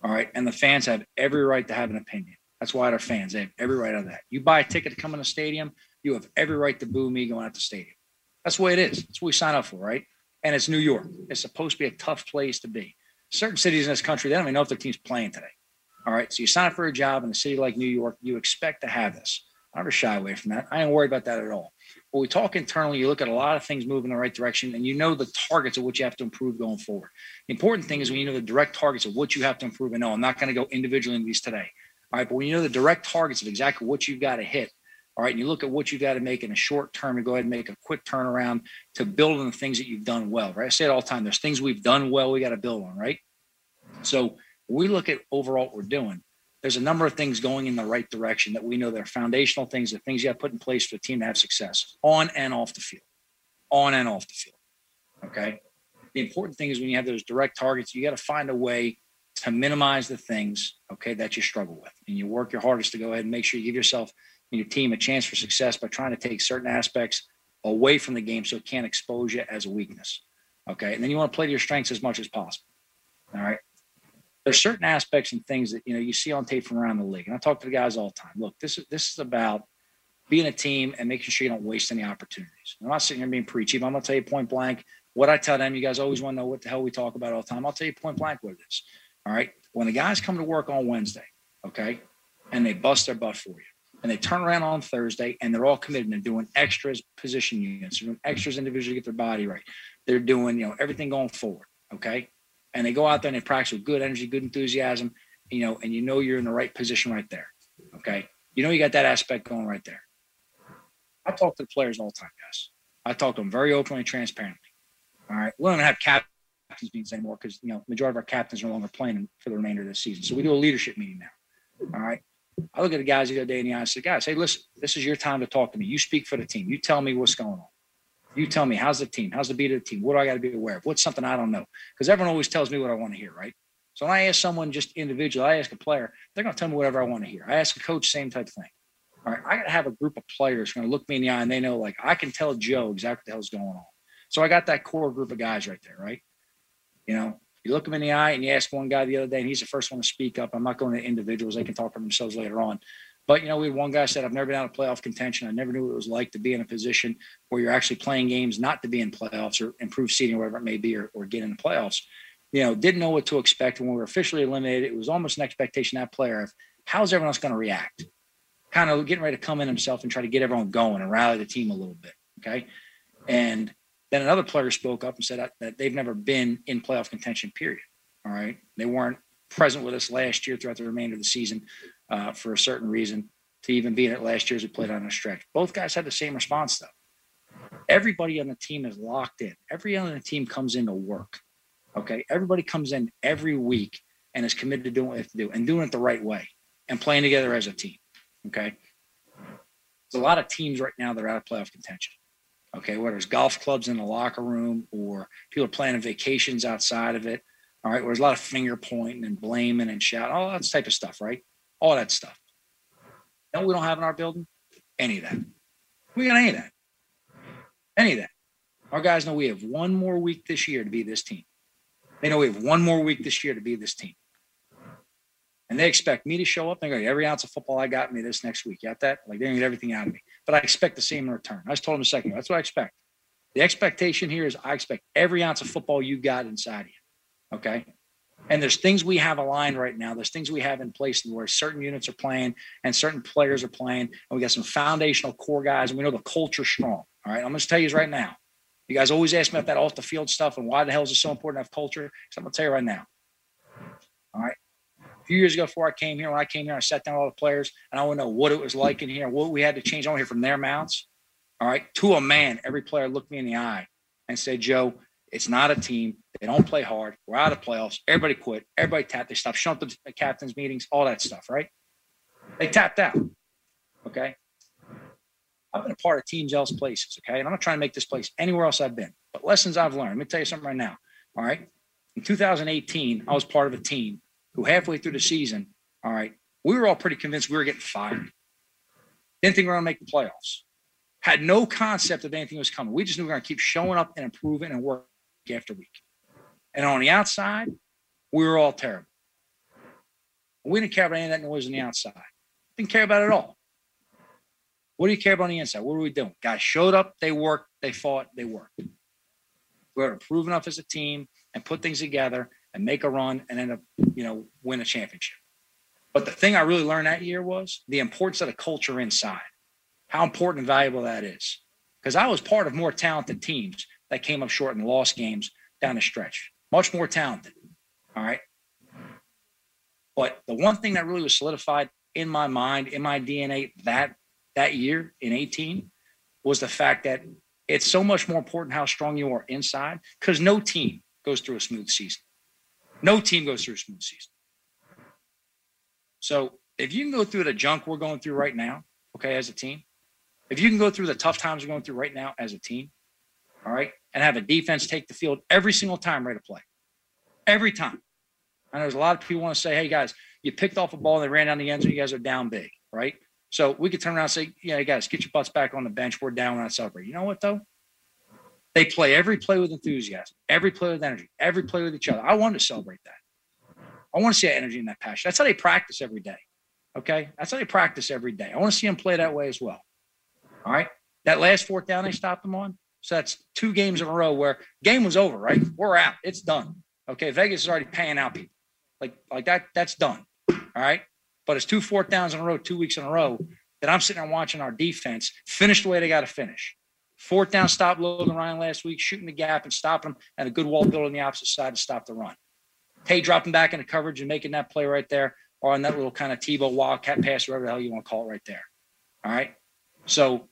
All right. And the fans have every right to have an opinion. That's why they're fans. They have every right on that. You buy a ticket to come in the stadium, you have every right to boo me going out the stadium. That's the way it is. That's what we sign up for, right? And it's New York. It's supposed to be a tough place to be. Certain cities in this country, they don't even know if their team's playing today. All right. So you sign up for a job in a city like New York, you expect to have this. I never shy away from that. I ain't worried about that at all. But we talk internally, you look at a lot of things moving in the right direction, and you know the targets of what you have to improve going forward. The important thing is when you know the direct targets of what you have to improve. And no, I'm not going to go individually into these today. All right. But when you know the direct targets of exactly what you've got to hit, all right, and you look at what you've got to make in a short term to go ahead and make a quick turnaround to build on the things that you've done well, right? I say it all the time. There's things we've done well, we got to build on, right? So we look at overall what we're doing there's a number of things going in the right direction that we know they're foundational things, the things you have to put in place for the team to have success on and off the field. On and off the field. Okay. The important thing is when you have those direct targets, you got to find a way to minimize the things, okay, that you struggle with. And you work your hardest to go ahead and make sure you give yourself your team a chance for success by trying to take certain aspects away from the game so it can't expose you as a weakness. Okay. And then you want to play to your strengths as much as possible. All right there's certain aspects and things that you know you see on tape from around the league. And I talk to the guys all the time. Look, this is this is about being a team and making sure you don't waste any opportunities. I'm not sitting here being preachy, but I'm gonna tell you point blank what I tell them. You guys always want to know what the hell we talk about all the time. I'll tell you point blank what it is. All right. When the guys come to work on Wednesday, okay, and they bust their butt for you, and they turn around on Thursday and they're all committed and doing extras position units, doing extras individually to get their body right. They're doing, you know, everything going forward. Okay and they go out there and they practice with good energy, good enthusiasm, you know, and you know you're in the right position right there. Okay. You know you got that aspect going right there. I talk to the players all the time, guys. I talk to them very openly transparently. All right. We don't have captains meetings anymore because you know majority of our captains are no longer playing for the remainder of the season. So we do a leadership meeting now. All right. I look at the guys the other day in the eye and say, guys, hey, listen, this is your time to talk to me. You speak for the team. You tell me what's going on. You tell me how's the team? How's the beat of the team? What do I got to be aware of? What's something I don't know? Because everyone always tells me what I want to hear, right? So when I ask someone just individually, I ask a player, they're going to tell me whatever I want to hear. I ask a coach, same type of thing. All right, I got to have a group of players going to look me in the eye and they know, like, I can tell Joe exactly what the hell's going on. So I got that core group of guys right there, right? You know, you look them in the eye and you ask one guy the other day, and he's the first one to speak up. I'm not going to individuals; they can talk for themselves later on. But you know, we had one guy said, "I've never been out of playoff contention. I never knew what it was like to be in a position where you're actually playing games, not to be in playoffs or improve seeding, or whatever it may be, or, or get in the playoffs." You know, didn't know what to expect when we were officially eliminated. It was almost an expectation that player of how's everyone else going to react, kind of getting ready to come in himself and try to get everyone going and rally the team a little bit. Okay, and then another player spoke up and said that they've never been in playoff contention. Period. All right, they weren't present with us last year throughout the remainder of the season uh, for a certain reason to even be in it last year as we played on a stretch. Both guys had the same response though. Everybody on the team is locked in. Every on the team comes in to work. Okay. Everybody comes in every week and is committed to doing what they have to do and doing it the right way and playing together as a team. Okay. There's a lot of teams right now that are out of playoff contention. Okay, whether it's golf clubs in the locker room or people are planning vacations outside of it. All right, where there's a lot of finger pointing and blaming and shouting, all that type of stuff, right? all that stuff. No, we don't have in our building any of that. We got any of that. Any of that. Our guys know we have one more week this year to be this team. They know we have one more week this year to be this team. And they expect me to show up. To get every ounce of football I got me this next week. You Got that? Like they're going to get everything out of me. But I expect the same in return. I just told him a second ago. That's what I expect. The expectation here is I expect every ounce of football you got inside of you. Okay. And there's things we have aligned right now. There's things we have in place where certain units are playing and certain players are playing. And we got some foundational core guys, and we know the culture's strong. All right. I'm going to tell you right now. You guys always ask me about that off the field stuff and why the hell is it so important to have culture? So I'm going to tell you right now. All right. A few years ago, before I came here, when I came here, I sat down with all the players and I want to know what it was like in here, what we had to change. I want to hear from their mouths. All right. To a man, every player looked me in the eye and said, Joe, it's not a team. They don't play hard. We're out of playoffs. Everybody quit. Everybody tapped. They stopped showing up to the captain's meetings, all that stuff, right? They tapped out. Okay. I've been a part of teams else places, okay? And I'm not trying to make this place anywhere else I've been, but lessons I've learned. Let me tell you something right now. All right. In 2018, I was part of a team who halfway through the season, all right, we were all pretty convinced we were getting fired. Didn't think we were going to make the playoffs. Had no concept of anything was coming. We just knew we were going to keep showing up and improving and work after week. And on the outside, we were all terrible. We didn't care about any of that noise on the outside. Didn't care about it at all. What do you care about on the inside? What are we doing? Guys showed up, they worked, they fought, they worked. We had to prove enough as a team and put things together and make a run and end up, you know, win a championship. But the thing I really learned that year was the importance of the culture inside, how important and valuable that is. Because I was part of more talented teams that came up short and lost games down the stretch, much more talented. All right. But the one thing that really was solidified in my mind, in my DNA that that year in 18 was the fact that it's so much more important how strong you are inside because no team goes through a smooth season. No team goes through a smooth season. So if you can go through the junk we're going through right now, okay, as a team, if you can go through the tough times we're going through right now as a team, all right, and have a defense take the field every single time ready to play, every time. And there's a lot of people want to say, hey guys, you picked off a ball and they ran down the end zone, you guys are down big, right? So we could turn around and say, yeah, guys, get your butts back on the bench. We're down. We're. You know what, though? They play every play with enthusiasm, every play with energy, every play with each other. I want to celebrate that. I want to see that energy and that passion. That's how they practice every day. Okay. That's how they practice every day. I want to see them play that way as well. All right. That last fourth down they stopped them on. So that's two games in a row where game was over, right? We're out. It's done. Okay. Vegas is already paying out people. Like, like that, that's done. All right but it's two fourth downs in a row, two weeks in a row that I'm sitting there watching our defense finish the way they got to finish. Fourth down, stop Logan Ryan last week, shooting the gap and stopping him, and a good wall build on the opposite side to stop the run. Tae dropping back into coverage and making that play right there, or on that little kind of Tebow wildcat pass, whatever the hell you want to call it, right there. All right. So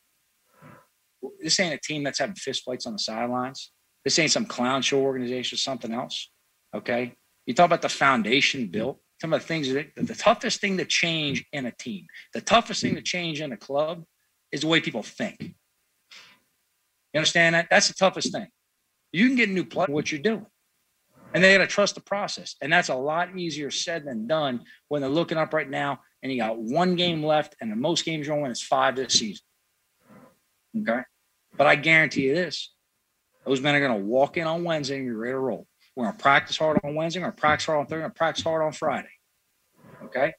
this ain't a team that's having fist fights on the sidelines. This ain't some clown show organization, or something else. Okay. You talk about the foundation built some of the things that the toughest thing to change in a team, the toughest thing to change in a club is the way people think. You understand that? That's the toughest thing. You can get a new play what you're doing. And they got to trust the process. And that's a lot easier said than done when they're looking up right now and you got one game left and the most games you're going to win is five this season. Okay. But I guarantee you this those men are going to walk in on Wednesday and be ready to roll. We're going to practice hard on Wednesday. We're going to practice hard on Thursday. We're going to practice hard on Friday. Okay.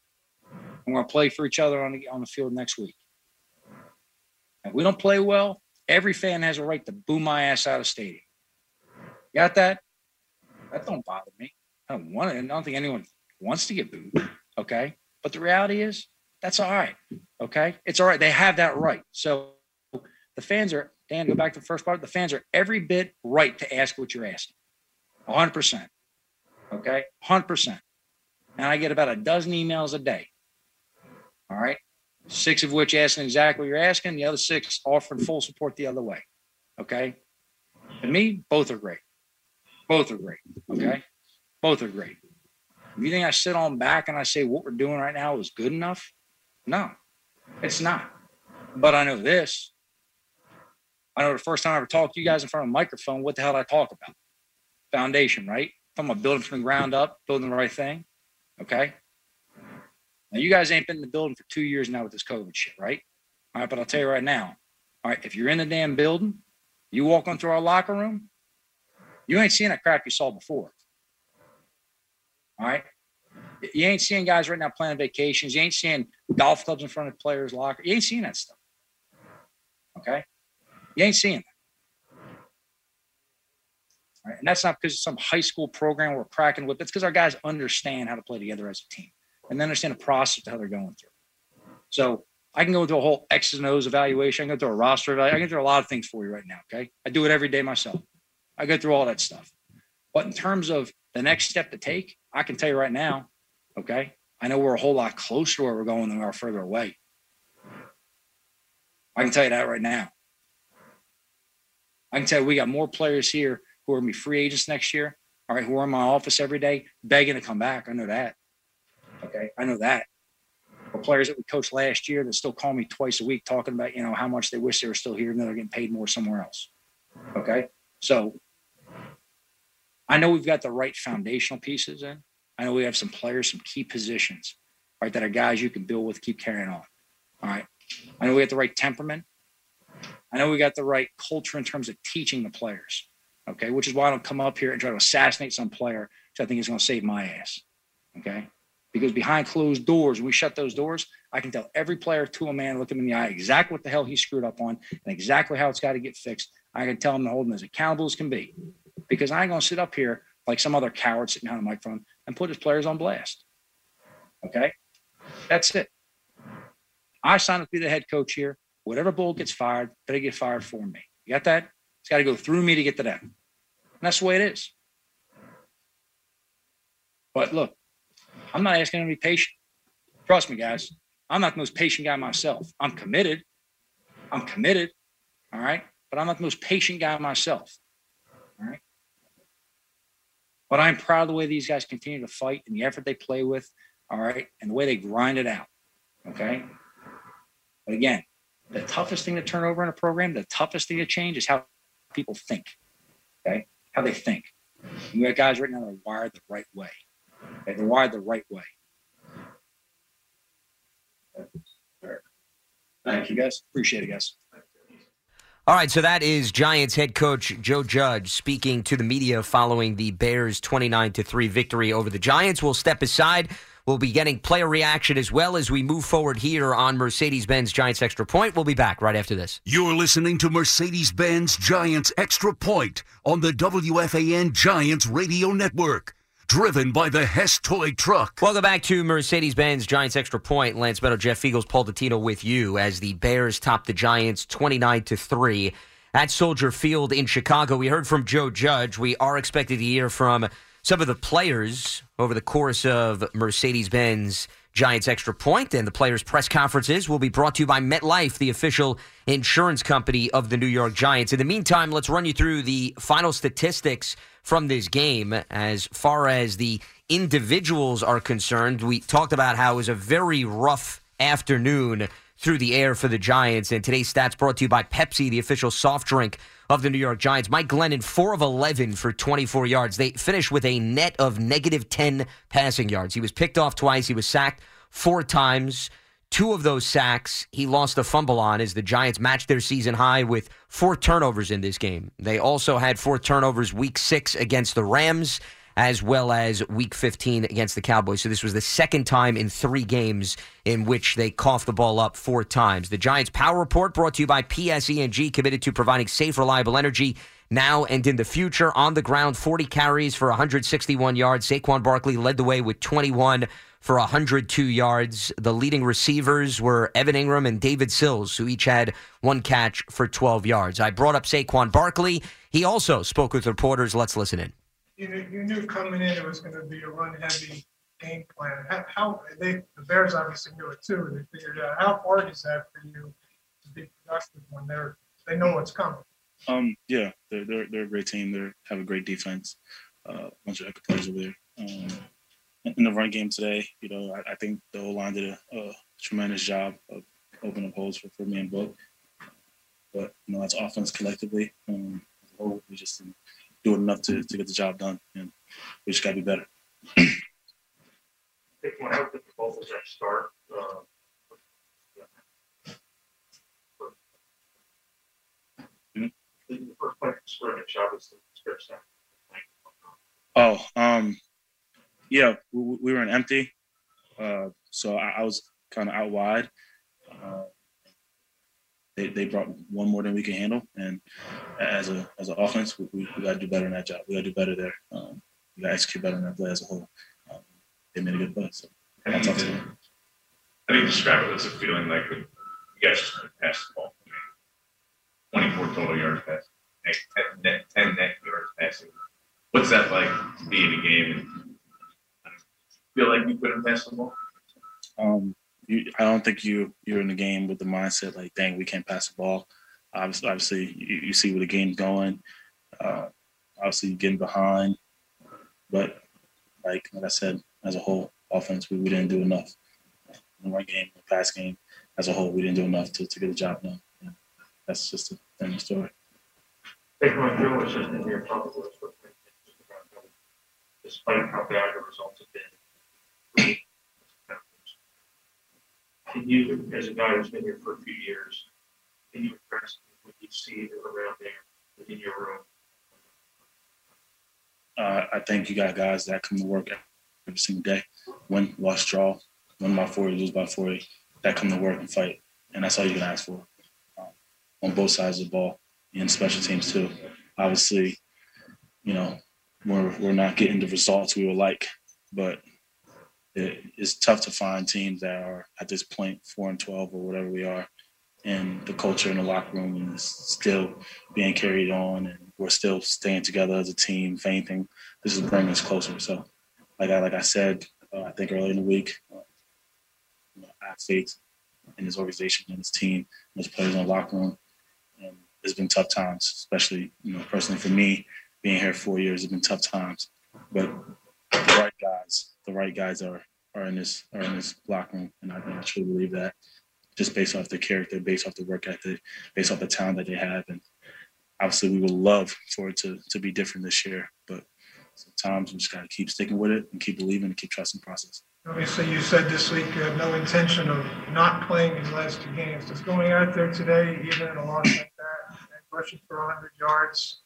And we're going to play for each other on the, on the field next week. If we don't play well, every fan has a right to boo my ass out of stadium. Got that? That don't bother me. I don't want it. I don't think anyone wants to get booed. Okay. But the reality is that's all right. Okay. It's all right. They have that right. So the fans are, Dan, go back to the first part. The fans are every bit right to ask what you're asking. 100%. Okay. 100%. And I get about a dozen emails a day. All right. Six of which asking exactly what you're asking, the other six offering full support the other way. Okay. And me, both are great. Both are great. Okay. Both are great. If you think I sit on back and I say what we're doing right now is good enough, no, it's not. But I know this. I know the first time I ever talked to you guys in front of a microphone, what the hell did I talk about? foundation, right? I'm talking a building from the ground up, building the right thing. Okay. Now, you guys ain't been in the building for two years now with this COVID shit, right? All right, but I'll tell you right now. All right, if you're in the damn building, you walk on through our locker room, you ain't seeing that crap you saw before. All right. You ain't seeing guys right now planning vacations. You ain't seeing golf clubs in front of players' locker. You ain't seeing that stuff. Okay. You ain't seeing that. All right? And that's not because it's some high school program we're cracking with. It's because our guys understand how to play together as a team and they understand the process of how they're going through. So I can go through a whole X's and O's evaluation. I can go through a roster evaluation. I can through a lot of things for you right now. Okay. I do it every day myself. I go through all that stuff. But in terms of the next step to take, I can tell you right now, okay, I know we're a whole lot closer to where we're going than we are further away. I can tell you that right now. I can tell you we got more players here who are going to be free agents next year, all right, who are in my office every day begging to come back. I know that. Okay. I know that. Or players that we coached last year that still call me twice a week talking about, you know, how much they wish they were still here and they're getting paid more somewhere else. Okay. So I know we've got the right foundational pieces in. I know we have some players, some key positions, right, that are guys you can build with, keep carrying on. All right. I know we got the right temperament. I know we got the right culture in terms of teaching the players. Okay. Which is why I don't come up here and try to assassinate some player, which I think is going to save my ass. Okay. Because behind closed doors, we shut those doors, I can tell every player to a man, look him in the eye, exactly what the hell he screwed up on and exactly how it's got to get fixed. I can tell him to hold him as accountable as can be because I ain't going to sit up here like some other coward sitting on a microphone and put his players on blast. Okay. That's it. I signed up to be the head coach here. Whatever bull gets fired, better get fired for me. You got that? It's got to go through me to get to them. And that's the way it is. But look, I'm not asking to be patient. Trust me, guys. I'm not the most patient guy myself. I'm committed. I'm committed. All right. But I'm not the most patient guy myself. All right. But I'm proud of the way these guys continue to fight and the effort they play with. All right. And the way they grind it out. Okay. But again, the toughest thing to turn over in a program, the toughest thing to change is how people think. Okay. How they think. We got guys right now that are wired the right way. Okay? They're wired the right way. Thank you guys. Appreciate it, guys. All right, so that is Giants head coach Joe Judge speaking to the media following the Bears 29 to 3 victory over the Giants. We'll step aside. We'll be getting player reaction as well as we move forward here on Mercedes Benz Giants Extra Point. We'll be back right after this. You're listening to Mercedes Benz Giants Extra Point on the WFAN Giants Radio Network driven by the Hess toy truck. Welcome back to Mercedes Benz Giants Extra Point. Lance Meadow, Jeff Feagles, Paul Dottino with you as the Bears top the Giants 29 to 3 at Soldier Field in Chicago. We heard from Joe Judge. We are expected to hear from some of the players over the course of Mercedes Benz Giants Extra Point, and the players' press conferences will be brought to you by MetLife, the official insurance company of the New York Giants. In the meantime, let's run you through the final statistics from this game as far as the individuals are concerned. We talked about how it was a very rough afternoon through the air for the Giants. And today's stats brought to you by Pepsi, the official soft drink of the New York Giants. Mike Glennon, 4 of 11 for 24 yards. They finished with a net of negative 10 passing yards. He was picked off twice, he was sacked four times. Two of those sacks he lost a fumble on as the Giants matched their season high with four turnovers in this game. They also had four turnovers week six against the Rams as well as week 15 against the Cowboys. So this was the second time in three games in which they coughed the ball up four times. The Giants Power Report brought to you by PSE&G, committed to providing safe, reliable energy now and in the future. On the ground, 40 carries for 161 yards. Saquon Barkley led the way with 21 for 102 yards. The leading receivers were Evan Engram and David Sills, who each had one catch for 12 yards. I brought up Saquon Barkley. He also spoke with reporters. Let's listen in. You knew, you knew coming in it was going to be a run heavy game plan. How, how they the Bears obviously knew it too. They figured out how hard is that for you to be productive when they're they know what's coming. Um, yeah, they're they're they're a great team. They have a great defense. Uh, a bunch of extra players over there. Um, in the run game today, you know, I, I think the whole line did a, a, tremendous job of opening up holes for, for me and Book. But you know, that's offense collectively. Um, as a whole, we just didn't do enough to, to get the job done, and we just got to be better. Pick one out, pick both that start. Uh, Hmm? the the first play scrimmage, obviously, scrimmage snap. Oh, um, yeah, we, we were in empty, uh, so I, I was kind of out wide. Uh, they, they brought one more than we can handle, and as a as an offense, we, we, we got to do better in that job. We got to do better there. Um, we got to execute better in that play as a whole. Um, they made a good play, so I think, up to. I think describe it as a feeling like you guys just pass the ball. I mean, 24 total yards passing, 10 net, 10 net yards passing. What's that like to be in a game and feel like you couldn't pass the ball? Um, you, I don't think you you're in the game with the mindset like, dang, we can't pass the ball. Obviously, obviously you, you see where the game's going. Uh, obviously, you're getting behind, but like like I said, as a whole, offense we, we didn't do enough. In run game, the pass game, as a whole, we didn't do enough to, to get the job done. Yeah. That's just the end of story. In despite how bad the results have been. Can you, as a guy who's been here for a few years, can you address what you see around there within your room? Uh, I think you got guys that come to work every single day, win, lost, draw, win by 40, lose by 40, that come to work and fight. And that's all you can ask for um, on both sides of the ball and special teams, too. Obviously, you know, we're, we're not getting the results we would like, but it, it's tough to find teams that are at this point, 4 and 12 or whatever we are, and the culture in the locker room is still being carried on and we're still staying together as a team. If anything, this is bringing us closer. So, like I like I said, uh, I think earlier in the week, uh, you know, I faith in this organization and this team, and players in the locker room. And it's been tough times, especially you know personally for me, being here four years. It's been tough times, but the right guys, the right guys are are in this are in this locker room, and I, and I truly believe that. Just based off the character, based off the work ethic, based off the talent that they have, and obviously we would love for it to to be different this year, but sometimes we just got to keep sticking with it and keep believing and keep trusting the process. Obviously, you said this week you had no intention of not playing these last two games. Does going out there today, even in a loss like that, and rushing for 100 yards,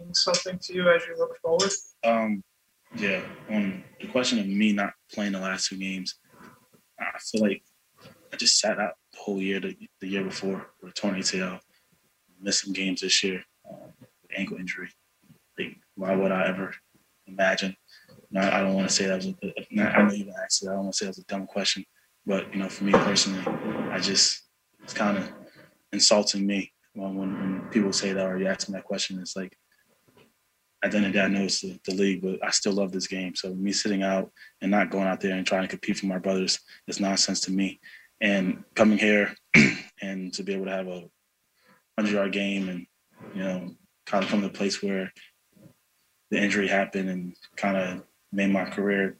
mean something to you as you look forward? Um, yeah, on the question of me not playing the last two games, I feel like I just sat out the whole year, the, the year before, with a torn ACL, missed some games this year, um, ankle injury. Like, why would I ever imagine? No, I don't want to say that was a, not, I know you asked it. I don't want to say that was a dumb question, but you know, for me personally, I just it's kind of insulting me when, when when people say that or you ask me that question. It's like at the end of the day, I know it's the, the league, but I still love this game. So me sitting out and not going out there and trying to compete for my brothers is nonsense to me. And coming here [clears throat] and to be able to have a hundred yard game and you know kind of come to a place where the injury happened and kind of made my career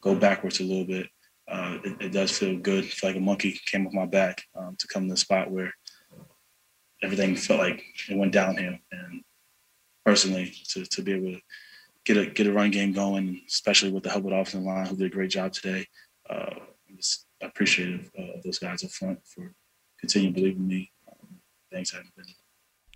go backwards a little bit. Uh, it, it, does feel good. I feel like a monkey came off my back um, to come to the spot where everything felt like it went downhill. And personally, to, to be able to get a get a run game going, especially with the help of the offensive line, who did a great job today, uh, I'm just appreciative of those guys up front for continuing to believe in me. Um, things haven't been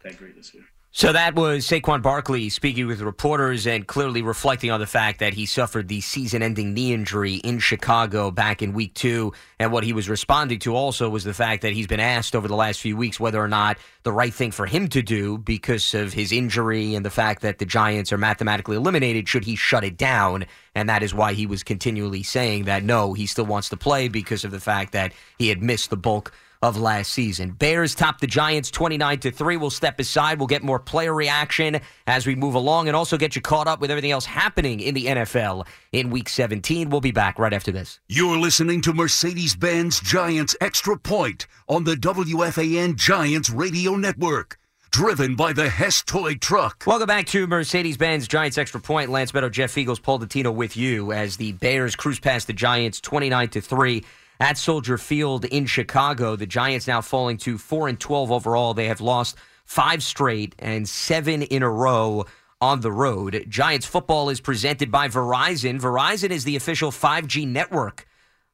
that great this year. So that was Saquon Barkley speaking with reporters and clearly reflecting on the fact that he suffered the season ending knee injury in Chicago back in week two. And what he was responding to also was the fact that he's been asked over the last few weeks whether or not the right thing for him to do because of his injury and the fact that the Giants are mathematically eliminated should he shut it down. And that is why he was continually saying that no, he still wants to play because of the fact that he had missed the bulk of last season. Bears top the Giants 29 to 3. We'll step aside. We'll get more player reaction as we move along and also get you caught up with everything else happening in the NFL in week 17. We'll be back right after this. You're listening to Mercedes Benz Giants Extra Point on the WFAN Giants Radio Network. Driven by the Hess Toy Truck. Welcome back to Mercedes Benz Giants Extra Point. Lance Meadow, Jeff Feagles, Paul Dottino with you as the Bears cruise past the Giants 29 to 3 at Soldier Field in Chicago. The Giants now falling to 4 and 12 overall. They have lost five straight and seven in a row on the road. Giants football is presented by Verizon. Verizon is the official 5G network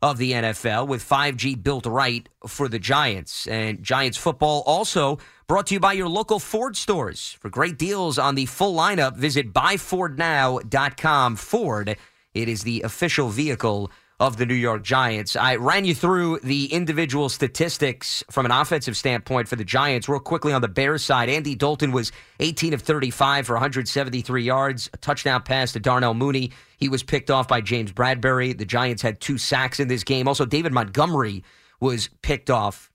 of the NFL with 5G built right for the Giants. And Giants football also brought to you by your local Ford stores. For great deals on the full lineup, visit buyfordnow.com. Ford, it is the official vehicle of the New York Giants. I ran you through the individual statistics from an offensive standpoint for the Giants. Real quickly on the Bears side, Andy Dalton was 18 of 35 for 173 yards, a touchdown pass to Darnell Mooney. He was picked off by James Bradberry. The Giants had two sacks in this game. Also, David Montgomery was picked off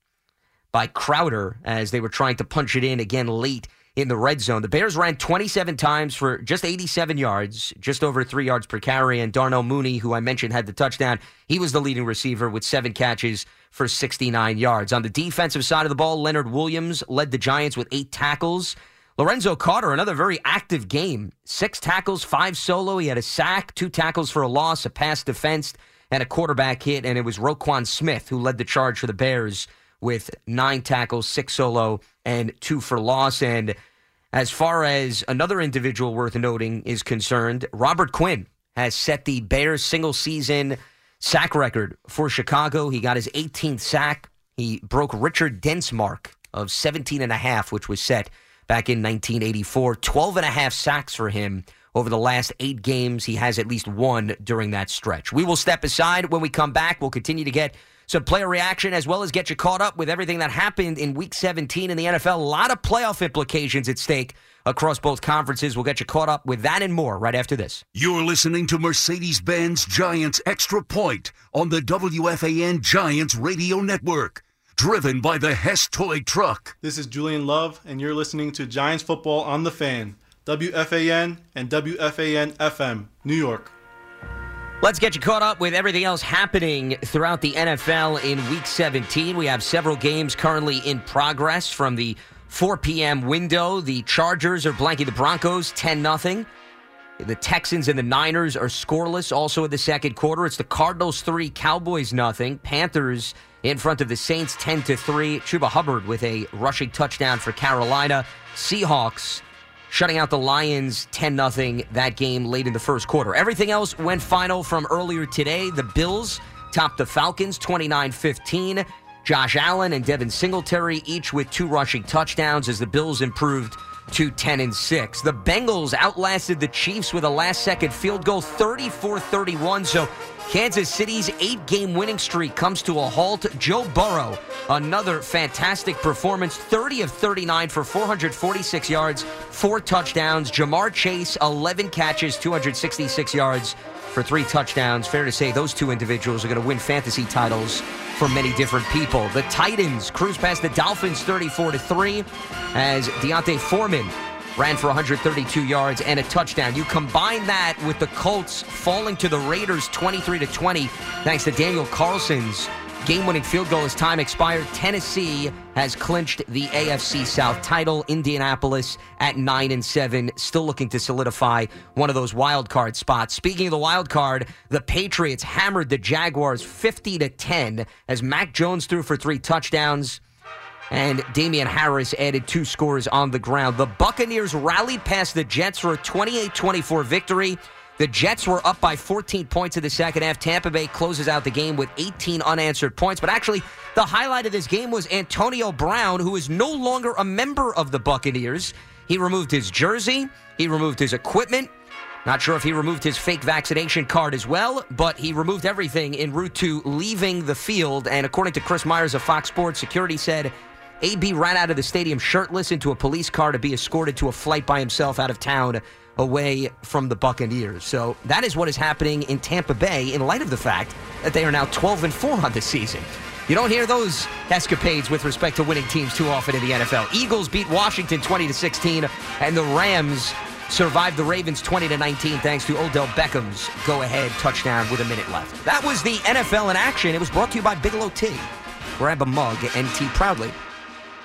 by Crowder as they were trying to punch it in again late in the red zone. The Bears ran 27 times for just 87 yards, just over three yards per carry. And Darnell Mooney, who I mentioned had the touchdown, he was the leading receiver with seven catches for 69 yards. On the defensive side of the ball, Leonard Williams led the Giants with eight tackles. Lorenzo Carter, another very active game. Six tackles, five solo. He had a sack, two tackles for a loss, a pass defensed, and a quarterback hit. And it was Roquan Smith who led the charge for the Bears with nine tackles, six solo, and two for loss. And as far as another individual worth noting is concerned, Robert Quinn has set the Bears single season sack record for Chicago. He got his 18th sack. He broke Richard Dent's mark of 17 and a half, which was set back in 1984. 12 and a half sacks for him over the last eight games. He has at least one during that stretch. We will step aside when we come back. We'll continue to get some player reaction as well as get you caught up with everything that happened in week 17 in the NFL. A lot of playoff implications at stake across both conferences. We'll get you caught up with that and more right after this. You're listening to Mercedes Benz Giants Extra Point on the WFAN Giants Radio Network. Driven by the Hess Toy Truck. This is Julian Love, and you're listening to Giants Football on the Fan, WFAN and WFAN FM, New York. Let's get you caught up with everything else happening throughout the NFL in Week 17. We have several games currently in progress from the 4 p.m. window. The Chargers are blanking the Broncos 10 0. The Texans and the Niners are scoreless also in the second quarter. It's the Cardinals 3, Cowboys nothing. Panthers in front of the Saints 10 to 3. Chuba Hubbard with a rushing touchdown for Carolina. Seahawks shutting out the Lions 10 0 that game late in the first quarter. Everything else went final from earlier today. The Bills topped the Falcons 29 15. Josh Allen and Devin Singletary each with two rushing touchdowns as the Bills improved to 10 and 6. The Bengals outlasted the Chiefs with a last second field goal 34 31. So Kansas City's eight game winning streak comes to a halt. Joe Burrow, another fantastic performance 30 of 39 for 446 yards, four touchdowns. Ja'Marr Chase, 11 catches, 266 yards for three touchdowns. Fair to say those two individuals are going to win fantasy titles for many different people. The Titans cruise past the Dolphins 34 to 3 as D'Onta Foreman ran for 132 yards and a touchdown. You combine that with the Colts falling to the Raiders 23 to 20 thanks to Daniel Carlson's game-winning field goal as time expired. Tennessee has clinched the AFC South title. Indianapolis at 9 and 7 still looking to solidify one of those wild card spots. Speaking of the wild card, the Patriots hammered the Jaguars 50 to 10 as Mac Jones threw for 3 touchdowns and Damien Harris added two scores on the ground. The Buccaneers rallied past the Jets for a 28 24 victory. The Jets were up by 14 points in the second half. Tampa Bay closes out the game with 18 unanswered points. But actually, the highlight of this game was Antonio Brown, who is no longer a member of the Buccaneers. He removed his jersey, he removed his equipment. Not sure if he removed his fake vaccination card as well, but he removed everything en route to leaving the field. And according to Chris Myers of Fox Sports, security said AB ran out of the stadium shirtless into a police car to be escorted to a flight by himself out of town away from the Buccaneers. So that is what is happening in Tampa Bay in light of the fact that they are now 12 and 4 on the season. You don't hear those escapades with respect to winning teams too often in the NFL. Eagles beat Washington 20 to 16 and the Rams survived the Ravens 20 to 19 thanks to Odell Beckham's go-ahead touchdown with a minute left. That was the NFL in action. It was brought to you by Bigelow Tea. Grab a mug and tea proudly.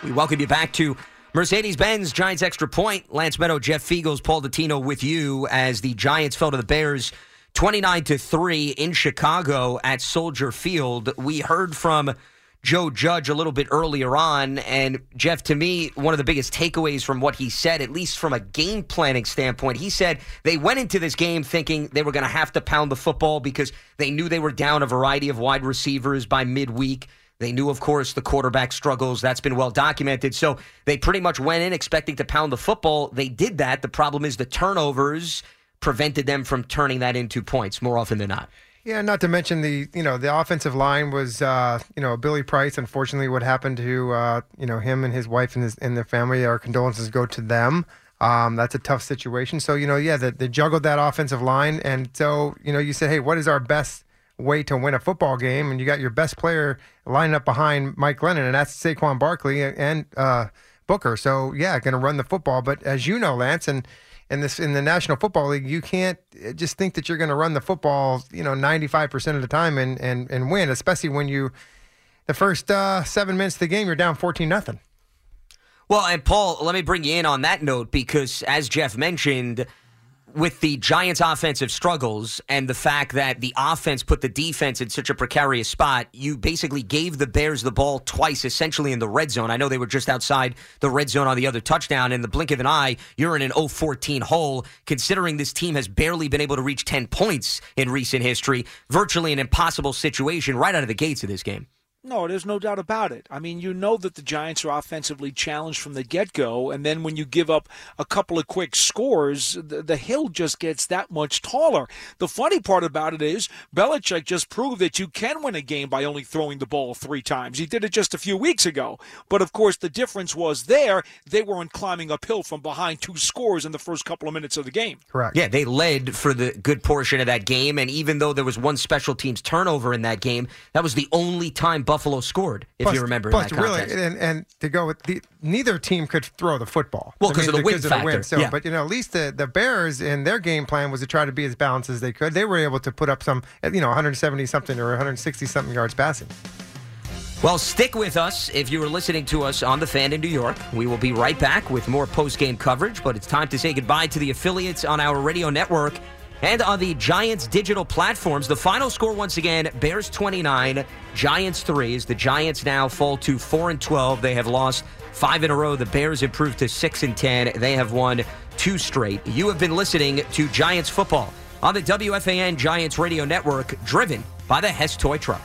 We welcome you back to Mercedes Benz Giants Extra Point. Lance Meadow, Jeff Feagles, Paul Dottino with you as the Giants fell to the Bears 29 to 3 in Chicago at Soldier Field. We heard from Joe Judge a little bit earlier on. And Jeff, to me, one of the biggest takeaways from what he said, at least from a game planning standpoint, he said they went into this game thinking they were going to have to pound the football because they knew they were down a variety of wide receivers by midweek. They knew, of course, the quarterback struggles. That's been well documented. So they pretty much went in expecting to pound the football. They did that. The problem is the turnovers prevented them from turning that into points more often than not. Yeah, not to mention the you know the offensive line was uh, you know Billy Price. Unfortunately, what happened to uh, you know him and his wife and his and their family. Our condolences go to them. Um, that's a tough situation. So you know, yeah, they, they juggled that offensive line, and so you know, you said, hey, what is our best way to win a football game? And you got your best player lining up behind Mike Glennon, and that's Saquon Barkley and uh, Booker. So yeah, going to run the football. But as you know, Lance, and in this in the National Football League, you can't uh, just think that you're going to run the football, you know, 95% of the time and and and win, especially when you the first uh, seven minutes of the game you're down 14 nothing. Well, and Paul, let me bring you in on that note because, as Jeff mentioned, with the Giants' offensive struggles and the fact that the offense put the defense in such a precarious spot, you basically gave the Bears the ball twice, essentially in the red zone. I know they were just outside the red zone on the other touchdown. In the blink of an eye, you're in an 0 14 hole, considering this team has barely been able to reach 10 points in recent history. Virtually an impossible situation right out of the gates of this game. No, there's no doubt about it. I mean, you know that the Giants are offensively challenged from the get go, and then when you give up a couple of quick scores, the, the, hill just gets that much taller. The funny part about it is, Belichick just proved that you can win a game by only throwing the ball three times. He did it just a few weeks ago. But of course, the difference was there, they weren't climbing uphill from behind two scores in the first couple of minutes of the game. Correct. Yeah, they led for the good portion of that game, and even though there was one special teams turnover in that game, that was the only time Buffalo scored, if plus, you remember. Plus, in that really, and, and to go with the neither team could throw the football. Well, because of the win of the win. So, Yeah. but you know, at least the the Bears in their game plan was to try to be as balanced as they could. They were able to put up some, you know, 170 something or 160 something yards passing. Well, stick with us if you are listening to us on the fan in New York. We will be right back with more post game coverage, but it's time to say goodbye to the affiliates on our radio network and on the Giants digital platforms. The final score once again Bears 29, Giants 3 as the Giants now fall to 4 and 12. They have lost 5 in a row. The Bears improved to 6 and 10. They have won two straight. You have been listening to Giants football on the WFAN Giants radio network driven by the Hess Toy Truck.